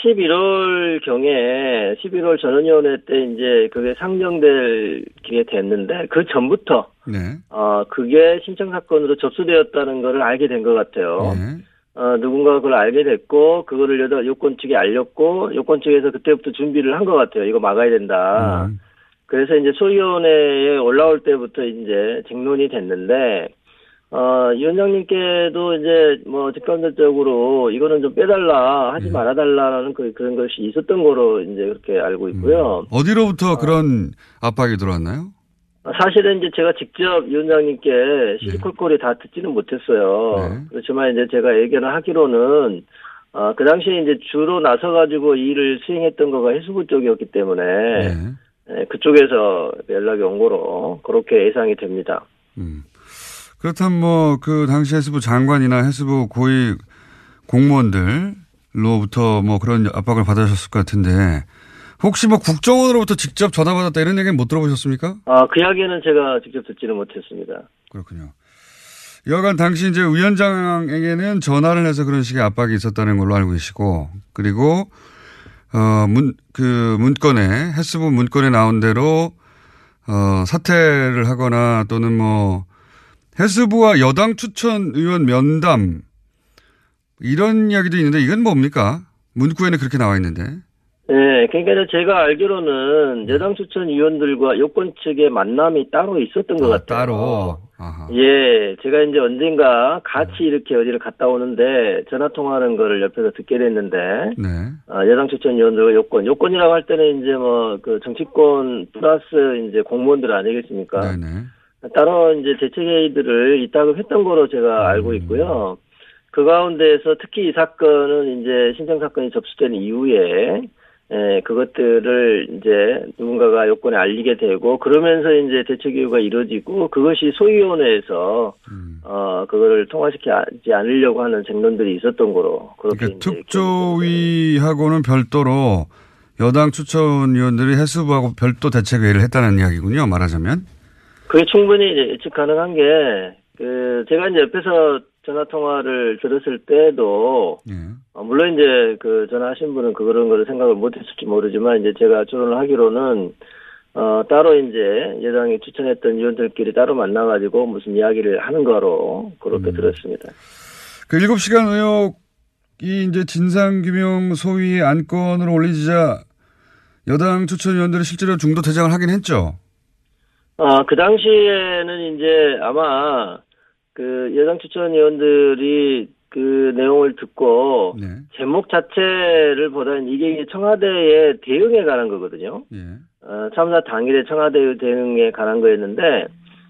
11월 경에 11월 전원위원회 때 이제 그게 상정될 게 됐는데 그 전부터 네. 어 그게 신청 사건으로 접수되었다는 거를 알게 된 것 같아요. 네. 어 누군가 그걸 알게 됐고 그거를 여자 요건 측에 알렸고 요건 측에서 그때부터 준비를 한 것 같아요. 이거 막아야 된다. 음. 그래서 이제 소위원회에 올라올 때부터 이제 쟁론이 됐는데 어, 이 위원장님께도 이제 뭐 직간접적으로 이거는 좀 빼달라, 하지 말아달라는 그, 그런 것이 있었던 거로 이제 그렇게 알고 있고요. 어디로부터 그런 압박이 들어왔나요? 사실은 이제 제가 직접 위원장님께 시시콜콜이 다 듣지는 못했어요. 그렇지만 이제 제가 의견을 하기로는 어, 그 당시에 이제 주로 나서 가지고 이 일을 수행했던 거가 해수부 쪽이었기 때문에 예, 그쪽에서 연락이 온 거로 그렇게 예상이 됩니다. 그렇다면 뭐 그 당시 해수부 장관이나 해수부 고위 공무원들로부터 뭐 그런 압박을 받으셨을 것 같은데 혹시 뭐 국정원으로부터 직접 전화 받았다 이런 얘기는 못 들어보셨습니까? 아, 그 이야기는 제가 직접 듣지는 못했습니다. 그렇군요. 여간 당시 이제 위원장에게는 전화를 해서 그런 식의 압박이 있었다는 걸로 알고 계시고 그리고 어 문 그 문건에 해수부 문건에 나온 대로 어 사퇴를 하거나 또는 뭐 해수부와 여당 추천 의원 면담 이런 이야기도 있는데 이건 뭡니까? 문구에는 그렇게 나와 있는데. 네, 그러니까 제가 알기로는 여당 추천 위원들과 여권 측의 만남이 따로 있었던 것 같아요. 따로. 예, 제가 이제 언젠가 같이 이렇게 어디를 갔다 오는데 전화 통화하는 거를 옆에서 듣게 됐는데 네. 어, 여당 추천 위원들과 여권, 여권이라고 할 때는 이제 뭐 그 정치권 플러스 이제 공무원들 아니겠습니까? 따로 이제 대책회의들을 이따금 했던 거로 제가 알고 있고요. 그 가운데에서 특히 이 사건은 이제 신청 사건이 접수된 이후에 예, 그것들을 이제 누군가가 여권에 알리게 되고 그러면서 이제 대책이유가 이루어지고 그것이 소위원회에서 어 그거를 통과시키지 않으려고 하는 쟁론들이 있었던 거로 그렇게 그러니까 특조위하고는 별도로 여당 추천위원들이 해수부하고 별도 대책회의를 했다는 이야기군요. 말하자면. 그게 충분히 예측 가능한 게, 그, 제가 이제 옆에서 전화 통화를 들었을 때도, 어, 물론 이제 그 전화하신 분은 그런 거를 생각을 못 했을지 모르지만, 이제 제가 조언을 하기로는, 어, 따로 이제 여당이 추천했던 위원들끼리 따로 만나가지고 무슨 이야기를 하는 거로 그렇게 들었습니다. 그 7시간 의혹이 이제 진상규명 소위의 안건을 올리자 여당 추천위원들이 실제로 중도 퇴장을 하긴 했죠. 아, 그 당시에는 이제 아마 그 여당 추천 위원들이 그 내용을 듣고 제목 자체를 보다는 이게 청와대의 대응에 관한 거거든요. 어, 참사 당일에 청와대 대응에 관한 거였는데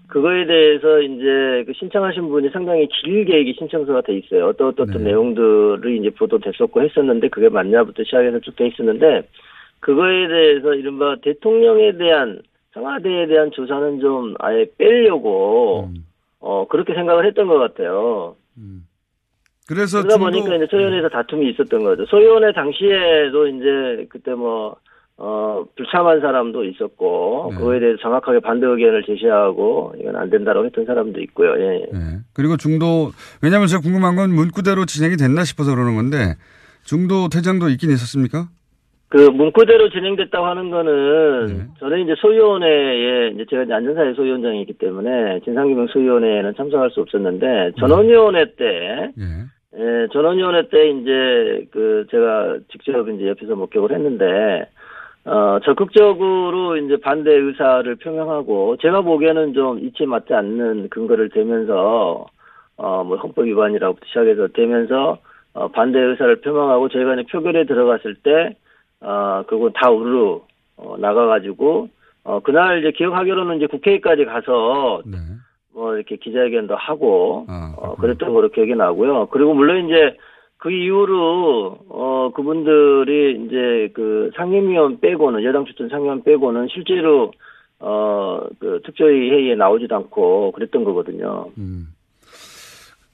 그거에 대해서 이제 그 신청하신 분이 상당히 길게 이게 신청서가 돼 있어요. 어떤 어떤 내용들이 이제 보도됐었고 했었는데 그게 맞냐부터 시작해서 쭉 돼 있었는데 그거에 대해서 이른바 대통령에 대한 청와대에 대한 조사는 좀 아예 빼려고 어 그렇게 생각을 했던 것 같아요. 그래서 그러다 중도- 보니까 이제 소위원회에서 다툼이 있었던 거죠. 소위원회 당시에도 이제 그때 뭐 어, 불참한 사람도 있었고, 그거에 대해서 정확하게 반대 의견을 제시하고, 이건 안 된다고 했던 사람도 있고요, 예. 예. 그리고 중도 왜냐하면 제가 궁금한 건 문구대로 진행이 됐나 싶어서 그러는 건데 중도 퇴장도 있긴 있었습니까? 그 문구대로 진행됐다고 하는 거는 저는 이제 소위원회에 이제 제가 이제 안전사회 소위원장이기 때문에 진상규명 소위원회에는 참석할 수 없었는데 전원위원회 때 예, 전원위원회 때 이제 그 제가 직접 이제 옆에서 목격을 했는데 어 적극적으로 이제 반대 의사를 표명하고 제가 보기에는 좀 이치에 맞지 않는 근거를 대면서 어뭐 헌법 위반이라고부터 시작해서 대면서 어 반대 의사를 표명하고 저희가 이제 표결에 들어갔을 때 어, 그거 다 우르르, 어, 나가가지고, 어, 그날 이제 기억하기로는 이제 국회까지 가서, 뭐, 이렇게 기자회견도 하고, 어, 그랬던 거로 기억이 나고요. 그리고 물론 이제 그 이후로, 어, 그분들이 이제 그 상임위원 빼고는, 여당 추천 상임위원 빼고는 실제로, 어, 그 특조위 회의에 나오지도 않고 그랬던 거거든요.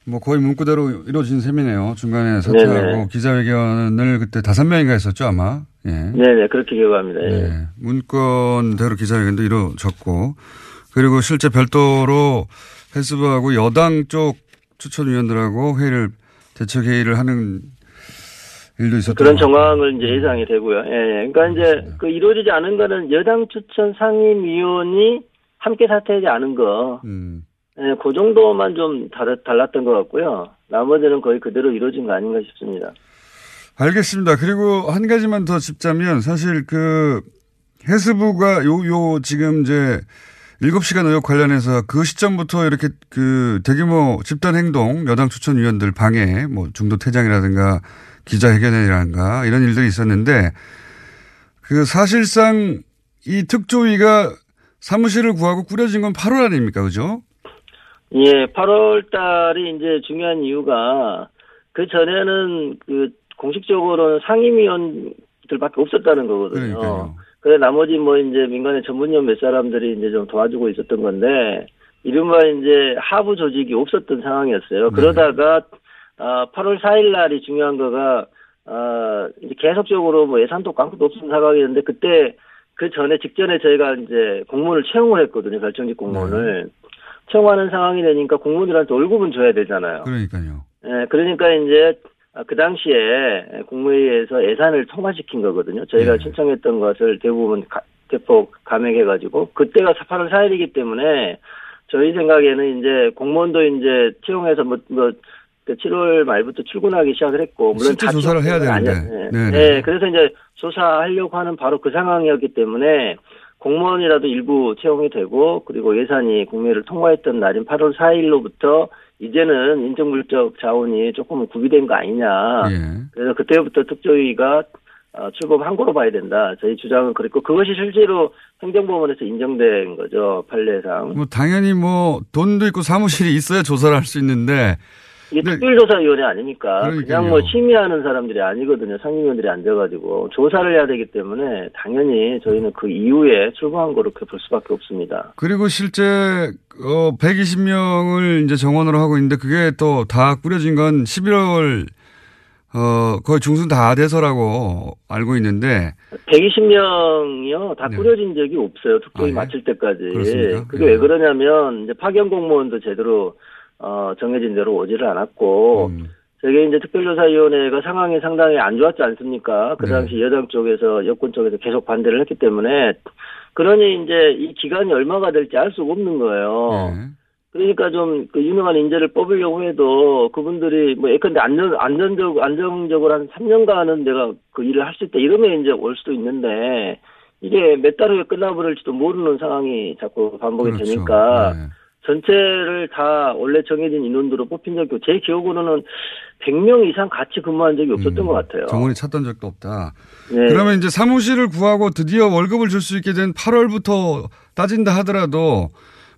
뭐 거의 문구대로 이루어진 셈이네요. 중간에 사퇴하고 네네. 기자회견을 그때 다섯 명인가 했었죠 아마. 예. 네네, 그렇게 기억합니다. 예. 네. 문건대로 기자회견도 이루어졌고 그리고 실제 별도로 해수부하고 여당 쪽 추천위원들하고 회의를 대책 회의를 하는 일도 있었던 그런. 정황을 이제 예상이 되고요. 예, 예. 그러니까 이제 그 이루어지지 않은 거는 여당 추천 상임위원이 함께 사퇴하지 않은 거. 음. 예, 그 정도만 좀 달, 달랐던 것 같고요. 나머지는 거의 그대로 이루어진 거 아닌가 싶습니다. 알겠습니다. 그리고 한 가지만 더 짚자면 사실 그 해수부가 요, 요 지금 이제 7시간 의혹 관련해서 그 시점부터 이렇게 그 대규모 집단 행동 여당 추천위원들 방해 뭐 중도 퇴장이라든가 기자회견이라든가 이런 일들이 있었는데 그 사실상 이 특조위가 사무실을 구하고 꾸려진 건 8월 아닙니까? 그죠? 예, 8월 달이 이제 중요한 이유가 그 전에는 그 공식적으로는 상임위원들밖에 없었다는 거거든요. 그러니까요. 그래 나머지 뭐 이제 민간의 전문위원 몇 사람들이 이제 좀 도와주고 있었던 건데 이른바 이제 하부 조직이 없었던 상황이었어요. 네. 그러다가 아 8월 4일 날이 중요한 거가 아 이제 계속적으로 뭐 예산도 깡도 없는 상황이었는데 그때 그 전에 직전에 저희가 이제 공무원을 채용을 했거든요. 결정직 공무원을 채용하는 상황이 되니까 공무원들한테 월급은 줘야 되잖아요. 그러니까요. 예, 그러니까 이제 아, 그 당시에 국무회의에서 예산을 통과시킨 거거든요. 저희가 신청했던 것을 대부분 가- 대폭 감액해가지고 그때가 8월 4일이기 때문에 저희 생각에는 이제 공무원도 이제 채용해서 뭐, 뭐, 그 7월 말부터 출근하기 시작을 했고, 물론 다 조사를 해야 되는데. 네, 네, 네. 네, 그래서 이제 조사하려고 하는 바로 그 상황이었기 때문에 공무원이라도 일부 채용이 되고, 그리고 예산이 국회를 통과했던 날인 8월 4일로부터 이제는 인적물적 자원이 조금 구비된 거 아니냐. 예. 그래서 그때부터 특조위가 어, 출범한 거로 봐야 된다. 저희 주장은 그랬고 그것이 실제로 행정법원에서 인정된 거죠 판례상. 뭐 당연히 뭐 돈도 있고 사무실이 있어야 조사를 할 수 있는데 이게 특별조사위원회 아닙니까? 네. 그러니까요. 그냥 뭐 심의하는 사람들이 아니거든요. 상임위원들이 앉아가지고 조사를 해야 되기 때문에 당연히 저희는 그 이후에 출범한 거로 그렇게 볼 수밖에 없습니다. 그리고 실제 어 120명을 이제 정원으로 하고 있는데 그게 또 다 꾸려진 건 11월 어 거의 중순 다 돼서라고 알고 있는데 120명이요 다 꾸려진 적이 없어요. 특조위 마칠 때까지. 네. 그렇습니까? 그게 왜 그러냐면 이제 파견 공무원도 제대로 어 정해진 대로 오지를 않았고 음. 저게 이제 특별조사위원회가 상황이 상당히 안 좋았지 않습니까? 네. 그 당시 여당 쪽에서 여권 쪽에서 계속 반대를 했기 때문에 그러니 이제 이 기간이 얼마가 될지 알 수가 없는 거예요. 네. 그러니까 좀 그 유명한 인재를 뽑으려고 해도 그분들이 뭐 예컨대 안전 안전적 안정적으로 한 3년간은 내가 그 일을 할 수 있다 이러면 이제 올 수도 있는데 이게 몇 달 후에 끝나버릴지도 모르는 상황이 자꾸 반복이 그렇죠. 되니까 네. 전체를 다 원래 정해진 인원으로 뽑힌 적이 없고 제 기억으로는 100명 이상 같이 근무한 적이 없었던 것 같아요. 정원이 찾던 적도 없다. 네. 그러면 이제 사무실을 구하고 드디어 월급을 줄 수 있게 된 8월부터 따진다 하더라도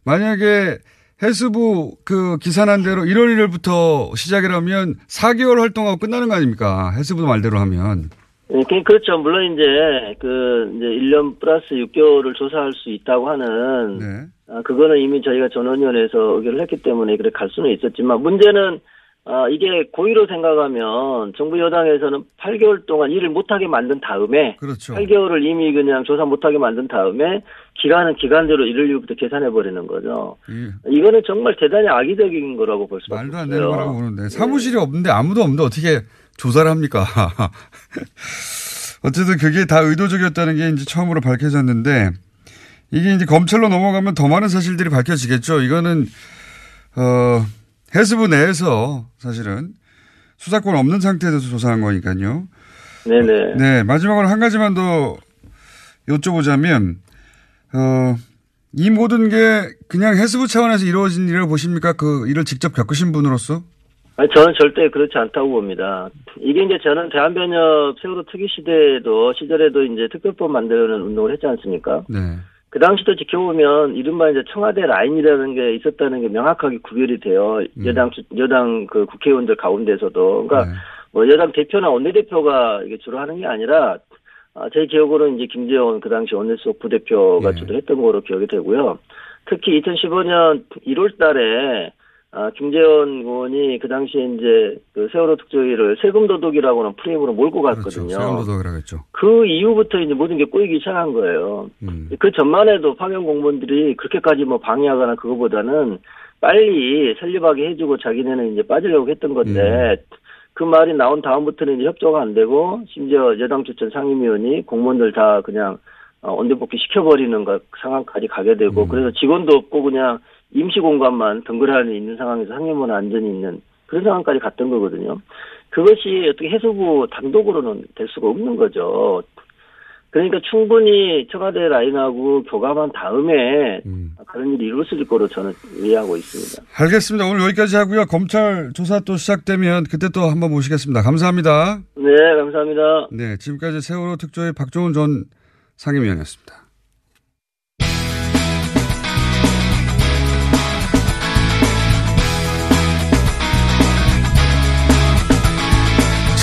만약에 해수부 그 기산한 대로 1월 1일부터 시작이라면 4개월 활동하고 끝나는 거 아닙니까? 해수부 말대로 하면. 예, 그- 그렇죠. 물론 이제 그 이제 1년 플러스 6개월을 조사할 수 있다고 하는 네. 아, 그거는 이미 저희가 전원위원회에서 의결을 했기 때문에 그래 갈 수는 있었지만 문제는 아, 이게 고의로 생각하면 정부 여당에서는 8개월 동안 일을 못하게 만든 다음에 그렇죠. 8개월을 이미 그냥 조사 못하게 만든 다음에 기간은 기간대로 1월 1일부터 계산해 버리는 거죠. 이거는 정말 대단히 악의적인 거라고 볼 수밖에 말도 안. 되는 거라고 보는데 사무실이 없는데 아무도 없는데 어떻게 조사를 합니까? 어쨌든 그게 다 의도적이었다는 게 이제 처음으로 밝혀졌는데 이게 이제 검찰로 넘어가면 더 많은 사실들이 밝혀지겠죠. 이거는 어 해수부 내에서 사실은 수사권 없는 상태에서 조사한 거니까요. 네네. 네 마지막으로 한 가지만 더 여쭤보자면 어. 이 모든 게 그냥 해수부 차원에서 이루어진 일이라고 보십니까? 그 일을 직접 겪으신 분으로서? 아니, 저는 절대 그렇지 않다고 봅니다. 이게 이제 저는 대한변협 세월호 특위 시대에도, 시절에도 이제 특별법 만드는 운동을 했지 않습니까? 네. 그 당시도 지켜보면 이른바 이제 청와대 라인이라는 게 있었다는 게 명확하게 구별이 돼요. 여당, 주- 여당 그 국회의원들 가운데서도. 그러니까 뭐 여당 대표나 원내대표가 이게 주로 하는 게 아니라 아, 제 기억으로는 이제 김재원 그 당시 원내수석 부대표가 주도했던 거로 기억이 되고요. 특히 2015년 1월 달에 아, 김재원 의원이 그 당시에 이제 그 세월호 특조위를 세금 도둑이라고는 프레임으로 몰고 갔거든요. 세금도덕이라고 했죠. 그 이후부터 이제 모든 게 꼬이기 시작한 거예요. 그 전만 해도 파견 공무원들이 그렇게까지 뭐 방해하거나 그거보다는 빨리 설립하게 해주고 자기네는 이제 빠지려고 했던 건데 그 말이 나온 다음부터는 이제 협조가 안 되고 심지어 여당 추천 상임위원이 공무원들 다 그냥 어, 언대복귀 시켜버리는 것 상황까지 가게 되고 그래서 직원도 없고 그냥 임시 공간만 덩그러니 있는 상황에서 상임원 안전이 있는 그런 상황까지 갔던 거거든요. 그것이 어떻게 해수부 단독으로는 될 수가 없는 거죠. 그러니까 충분히 청와대 라인하고 교감한 다음에 그런 일이 이루어질 거로 저는 이해하고 있습니다. 알겠습니다. 오늘 여기까지 하고요. 검찰 조사 또 시작되면 그때 또 한번 모시겠습니다. 감사합니다. 네, 감사합니다. 네, 지금까지 세월호 특조위 박종훈 전 상임위원이었습니다.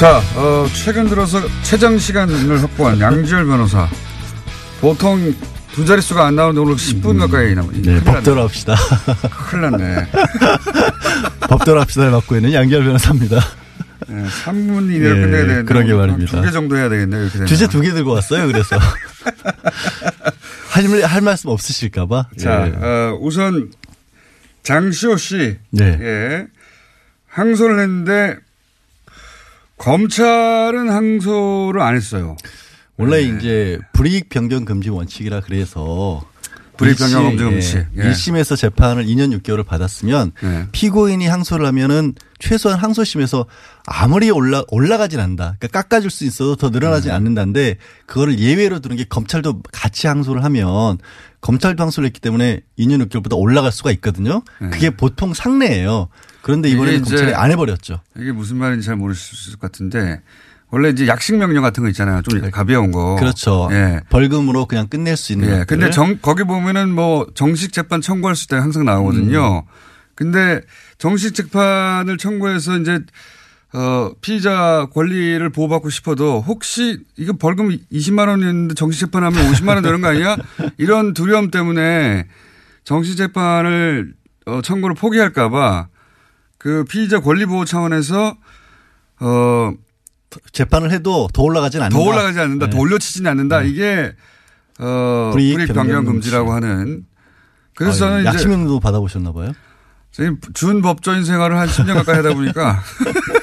자, 어, 최근 들어서 최장 시간을 확보한 양지열 변호사. 보통 두 자릿수가 안 나오는데 오늘 10분 가까이 나오네. 네, 법대로 합시다. 큰일 났네. 법대로 합시다를 맡고 있는 양결 변호사입니다. 네, 3분 이내로 예, 끝내야 되는데. 그러게 말입니다. 두 개 정도 해야 되겠네요. 주제 두 개 들고 왔어요. 그래서 할, 할 말씀 없으실까봐. 자, 예. 어, 우선 장시호 씨. 네. 예. 항소를 했는데 검찰은 항소를 안 했어요. 원래 네. 이제 불이익 변경 금지 원칙이라 그래서 불이익 변경 금지 원칙. 예. 1심에서 재판을 2년 6개월을 받았으면 네. 피고인이 항소를 하면은 최소한 항소심에서 아무리 올라 올라가진 않는다. 그러니까 깎아줄 수 있어도 더 늘어나지 네. 않는다는데 그거를 예외로 두는 게 검찰도 같이 항소를 하면 검찰도 항소를 했기 때문에 2년 6개월보다 올라갈 수가 있거든요. 그게 보통 상례예요. 그런데 이번에 검찰이 안 해버렸죠. 이게 무슨 말인지 잘 모르실 것 같은데 원래 이제 약식 명령 같은 거 있잖아요. 좀 가벼운 거. 그렇죠. 예. 벌금으로 그냥 끝낼 수 있는. 예. 것들을. 근데 정, 거기 보면은 뭐 정식 재판 청구할 수 있다 항상 나오거든요. 음. 근데 정식 재판을 청구해서 이제 어, 피의자 권리를 보호받고 싶어도 혹시 이거 벌금 20만 원이었는데 정식 재판하면 50만 원 되는 거 아니야? 이런 두려움 때문에 정식 재판을 어, 청구를 포기할까봐 그 피의자 권리 보호 차원에서 어 재판을 해도 더 올라가진 않는다. 더 올라가지 않는다. 네. 더 올려치진 않는다. 이게 어 불이익 불이익 변경 변경 금지. 금지라고 하는 그래서 아, 저는 이제 약식명도 받아보셨나 봐요. 지금 준 법조인 생활을 한 10년 가까이 하다 보니까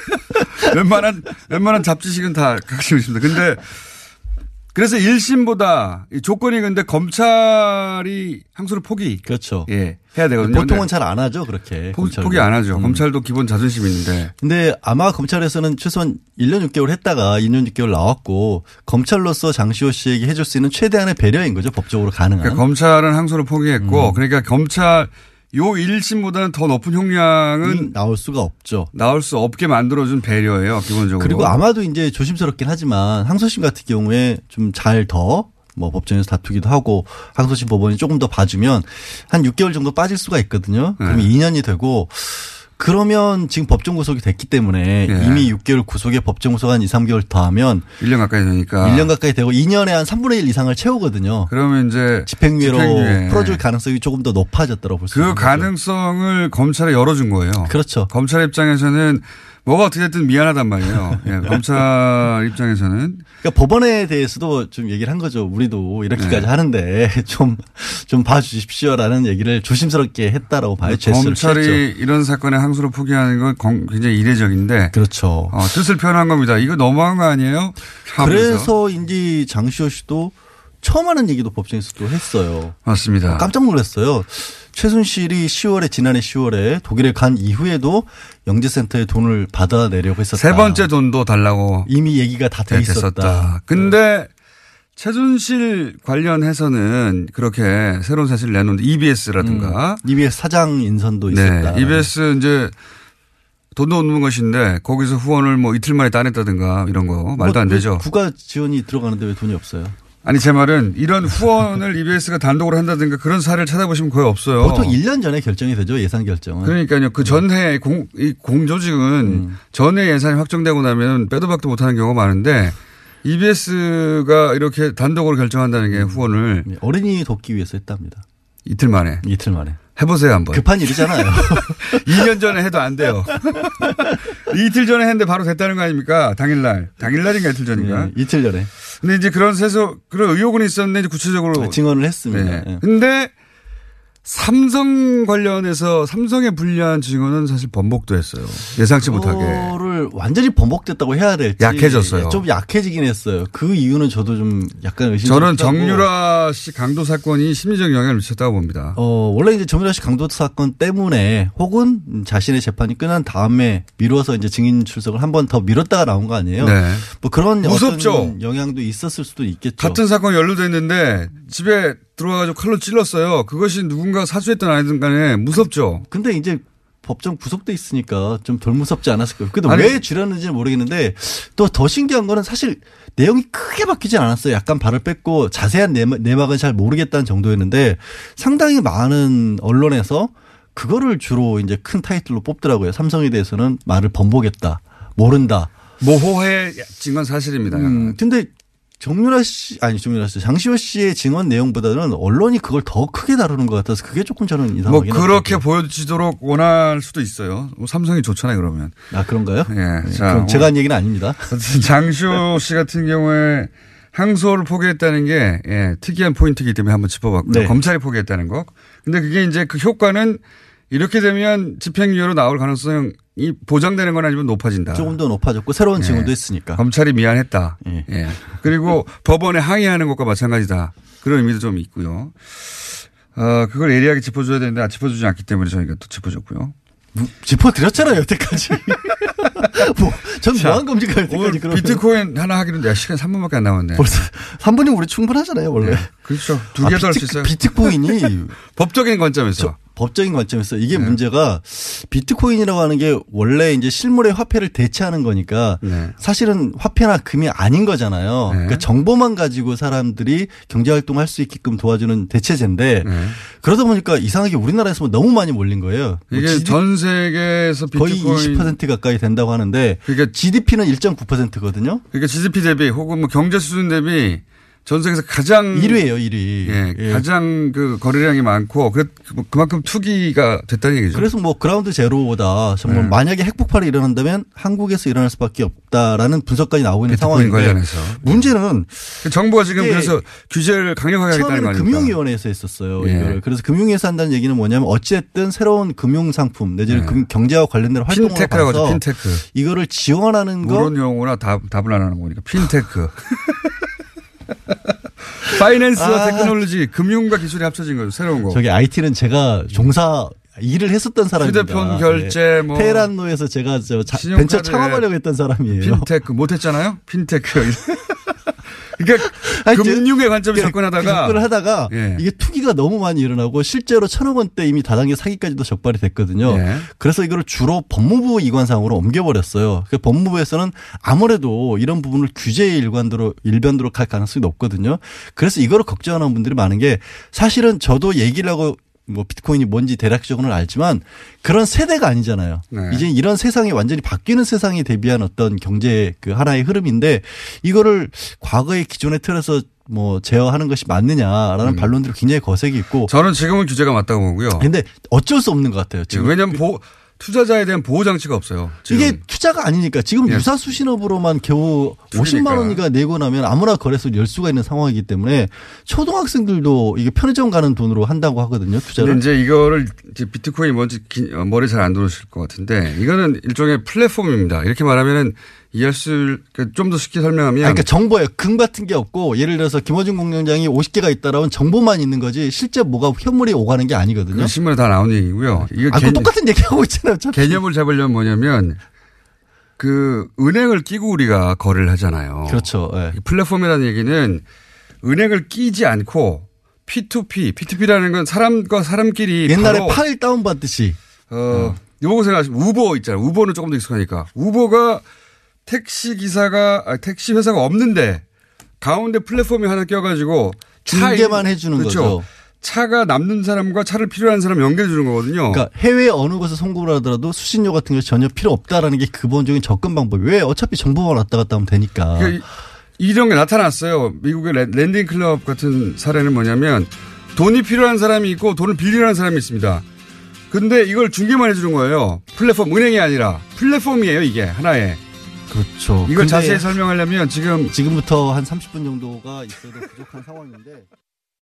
웬만한 웬만한 잡지식은 다 갖고 있습니다. 근데 그래서 1심보다 이 조건이 근데 검찰이 항소를 포기 그렇죠. 예 해야 되거든요. 보통은 잘 안 하죠, 그렇게. 포. 포기 안 하죠. 음. 검찰도 기본 자존심이 있는데 근데 아마 검찰에서는 최소한 1년 6개월 했다가 2년 6개월 나왔고 검찰로서 장시호 씨에게 해줄 수 있는 최대한의 배려인 거죠. 법적으로 가능한. 그러니까 검찰은 항소를 포기했고 음. 그러니까 검찰 요 1심보다는 더 높은 형량은 나올 수가 없죠. 나올 수 없게 만들어준 배려예요, 기본적으로. 그리고 아마도 이제 조심스럽긴 하지만 항소심 같은 경우에 좀 잘 더 뭐 법정에서 다투기도 하고 항소심 법원이 조금 더 봐주면 한 6개월 정도 빠질 수가 있거든요. 그럼 네. 2년이 되고 그러면 지금 법정 구속이 됐기 때문에 네. 이미 6개월 구속에 법정 구속 한 2, 3개월 더하면 1년 가까이 되니까 1년 가까이 되고 2년에 한 3분의 1 이상을 채우거든요. 그러면 이제 집행유예로 집행유예. 풀어줄 가능성이 조금 더수 그. 가능성을 검찰에 열어준 거예요. 그렇죠. 검찰 입장에서는 뭐가 어떻게 됐든 미안하단 말이에요. 예, 검찰 입장에서는 그러니까 법원에 대해서도 좀 얘기를 한 거죠. 우리도 이렇게까지 네. 하는데 좀, 좀 봐주십시오라는 얘기를 조심스럽게 했다라고 봐요. 검찰이. 이런 사건에 항소를 포기하는 건 건- 굉장히 이례적인데 그렇죠. 어, 뜻을 표현한 겁니다. 이거 너무한 거 아니에요? 하면서. 그래서 인지 장시호 씨도 처음 하는 얘기도 법정에서 또 했어요. 맞습니다. 깜짝 놀랐어요. 최순실이 10월에 지난해 10월에 독일에 간 이후에도 영재센터에 돈을 받아내려고 했었다. 세 번째 돈도 달라고 이미 얘기가 다돼 네, 있었다. 근데 최순실 관련해서는 그렇게 새로운 사실을 내놓는데 EBS라든가 EBS 사장 인선도 네, 있었다. EBS 이제 돈도 없는 것인데 거기서 후원을 뭐 이틀 만에 따냈다든가 이런 거 말도 안뭐 되죠. 국가 지원이 들어가는데 왜 돈이 없어요? 아니 제 말은 이런 후원을 EBS가 단독으로 한다든가 그런 사례를 찾아보시면 거의 없어요. 보통 1년 전에 결정이 되죠. 예산 결정은. 그러니까요. 그 전해 공, 이 공조직은 음. 전에 예산이 확정되고 나면 빼도 박도 못하는 경우가 많은데 EBS가 이렇게 단독으로 결정한다는 게 후원을 네, 어린이 돕기 위해서 했답니다. 이틀 만에 이틀 만에. 해보세요 한번. 급한 일이잖아요. 2년 전에 해도 안 돼요. 이틀 전에 했는데 바로 됐다는 거 아닙니까? 당일날. 당일날인가 이틀 전인가? 네, 이틀 전에. 근데 이제 그런 세서 그런 의혹은 있었는데 구체적으로 증언을 했습니다. 네. 예. 근데 삼성 관련해서 삼성에 불리한 증언은 사실 번복도 했어요. 예상치 못하게. 그거를 완전히 번복됐다고 해야 될지 약해졌어요. 좀 약해지긴 했어요. 그 이유는 저도 좀 약간 의심. 저는 정유라 씨 강도 사건이 심리적 영향을 미쳤다고 봅니다. 어, 원래 이제 정유라 씨 강도 사건 때문에 혹은 자신의 재판이 끝난 다음에 미뤄서 이제 증인 출석을 한 번 더 미뤘다가 나온 거 아니에요? 네. 뭐 그런 무섭죠? 어떤 영향도 있었을 수도 있겠죠. 같은 사건 연루됐는데 집에 들어와가지고 칼로 찔렀어요. 그것이 누군가 사주했든 아니든 간에 무섭죠. 근데 이제 법정 구속돼 있으니까 좀 덜 무섭지 않았을까요? 근데 아니- 왜 줄였는지는 모르겠는데 또 더 신기한 거는 사실 내용이 크게 바뀌진 않았어요. 약간 발을 뺐고 자세한 내막, 내막은 잘 모르겠다는 정도였는데 상당히 많은 언론에서 그거를 주로 이제 큰 타이틀로 뽑더라고요. 삼성에 대해서는 말을 번복했다. 모른다. 모호해 증언 사실입니다. 음, 근데 정유라 씨 아니 정유라 씨 장시호 씨의 증언 내용보다는 언론이 그걸 더 크게 다루는 것 같아서 그게 조금 저는 뭐 이상하긴 그렇게 보여지도록 원할 수도 있어요. 뭐 삼성이 좋잖아요, 그러면. 아 그런가요? 예. 네, 자, 그럼 제가 한 얘기는 아닙니다. 장시호 씨 같은 경우에 항소를 포기했다는 게 예, 특이한 포인트이기 때문에 한번 짚어봤고요. 네. 검찰이 포기했다는 거. 근데 그게 이제 그 효과는 이렇게 되면 집행유예로 나올 가능성 이 보장되는 건 아니면 높아진다. 조금 더 높아졌고 새로운 예. 증언도 했으니까. 검찰이 미안했다. 예. 그리고 법원에 항의하는 것과 마찬가지다. 그런 의미도 좀 있고요. 어, 그걸 예리하게 짚어줘야 되는데 아, 짚어주지 않기 때문에 저희가 또 짚어줬고요. 짚어드렸잖아요, 여태까지. 뭐, 전 자, 무한 검증할 때까지 그러면. 비트코인 하나 하기는 내가 시간 3분밖에 안 남았네. 벌써 3분이면 우리 충분하잖아요, 원래. 그렇죠. 두개더할수 있어요. 비트코인이 법적인 관점에서. 법적인 관점에서 이게 네. 문제가 비트코인이라고 하는 게 원래 이제 실물의 화폐를 대체하는 거니까 네. 사실은 화폐나 금이 아닌 거잖아요. 그러니까 정보만 가지고 사람들이 경제 활동할 수 있게끔 도와주는 대체제인데 네. 그러다 보니까 이상하게 우리나라에서 뭐 너무 많이 몰린 거예요. 뭐 이게 전 세계에서 거의 비트코인 20% 가까이 된다고 하는데 그러니까 GDP는 1.9%거든요. 그러니까 GDP 대비 혹은 뭐 경제 수준 대비 전 세계에서 가장 1위예요, 1위. 예, 예. 가장 그 거래량이 많고 그 그만큼 투기가 됐다는 얘기죠. 그래서 뭐 ground zero다. 정말 네. 만약에 핵폭발이 일어난다면 한국에서 일어날 수밖에 없다라는 분석까지 나오고 있는 비트코인 상황인데 관련해서 문제는 정부가 지금 이게 그래서 규제를 강력하게 하겠다는 아닙니까? 금융위원회에서 했었어요. 예. 이거를. 그래서 금융위에서 한다는 얘기는 뭐냐면 어쨌든 새로운 금융 상품 내지는 예. 금- 경제와 관련된 활동을 핀테크라고 하죠. 핀테크. 이거를 지원하는 거 모르는 용어나 답, 답을 안 하는 거니까 핀테크. finance와 아. 테크놀로지, 금융과 기술이 합쳐진 거죠. 새로운 거. 저기 IT는 제가 종사 일을 했었던 사람입니다. 휴대폰 결제, 뭐. 테헤란로에서 제가 저 자- 벤처 창업하려고 했던 사람이에요. 핀테크 못 했잖아요. 핀테크. 그러니까 아니, 저- 금융의 관점에 그- 접근하다가 접근을 하다가 예. 이게 투기가 너무 많이 일어나고 실제로 천억 원대 이미 다단계 사기까지도 적발이 됐거든요. 예. 그래서 이거를 주로 법무부 이관상으로 옮겨버렸어요. 그 법무부에서는 아무래도 이런 부분을 규제의 일관도로 일변도로 갈 가능성이 높거든요. 그래서 이거를 걱정하는 분들이 많은 게 사실은 저도 얘기를 하고 뭐 비트코인이 뭔지 대략적으로는 알지만 그런 세대가 아니잖아요. 네. 이제 이런 세상이 완전히 바뀌는 세상에 대비한 어떤 경제 그 하나의 흐름인데 이거를 과거의 기존의 틀에서 뭐 제어하는 것이 맞느냐라는 반론들이 굉장히 거세게 있고 저는 지금은 규제가 맞다고 보고요. 근데 어쩔 수 없는 것 같아요. 지금 왜냐하면 보호- 투자자에 대한 보호 장치가 없어요. 지금. 이게 투자가 아니니까 지금 예. 유사 수 신업으로만 겨우. 50만 원이가 내고 나면 아무나 거래소 열 수가 있는 상황이기 때문에 초등학생들도 이게 편의점 가는 돈으로 한다고 하거든요. 투자를. 근데 이제 이거를 이제 비트코인이 뭔지 기- 어, 머리 잘 안 들어오실 것 같은데 이거는 일종의 플랫폼입니다. 이렇게 말하면은 이해할 수, 좀더 쉽게 설명하면. 그러니까 정보에 금 같은 게 없고 예를 들어서 김어준 공장장이 50개가 있다라면 정보만 있는 거지 실제 뭐가 현물이 오가는 게 아니거든요. 그 신문에 다 나온 얘기고요. 이거 아, 그 개- 똑같은 얘기하고 있잖아요. 어차피. 개념을 잡으려면 뭐냐면 그 은행을 끼고 우리가 거래를 하잖아요. 그렇죠. 예. 이 플랫폼이라는 얘기는 은행을 끼지 않고 P2P, P2P라는 건 사람과 사람끼리 옛날에 파일 다운 받듯이 어, 요거 생각하시면 우버 있잖아요. 우버는 조금 더 익숙하니까. 우버가 택시 기사가, 아, 택시 회사가 없는데 가운데 플랫폼이 하나 껴가지고 인- 해주는 그렇죠. 거죠. 차가 남는 사람과 차를 필요한 사람 연결해 주는 거거든요. 그러니까 해외 어느 곳에 송금을 하더라도 수수료 같은 게 전혀 필요 없다라는 게 기본적인 접근 방법이 왜 어차피 정보만 왔다 갔다 하면 되니까. 그러니까 이- 이런 게 나타났어요. 미국의 Len- Lending Club 같은 사례는 뭐냐면 돈이 필요한 사람이 있고 돈을 빌리라는 사람이 있습니다. 근데 이걸 중개만 해주는 거예요. 플랫폼 은행이 아니라 플랫폼이에요 이게 하나의. 그렇죠. 이걸 자세히 설명하려면 지금 지금부터 한 30분 정도가 있어도 부족한 상황인데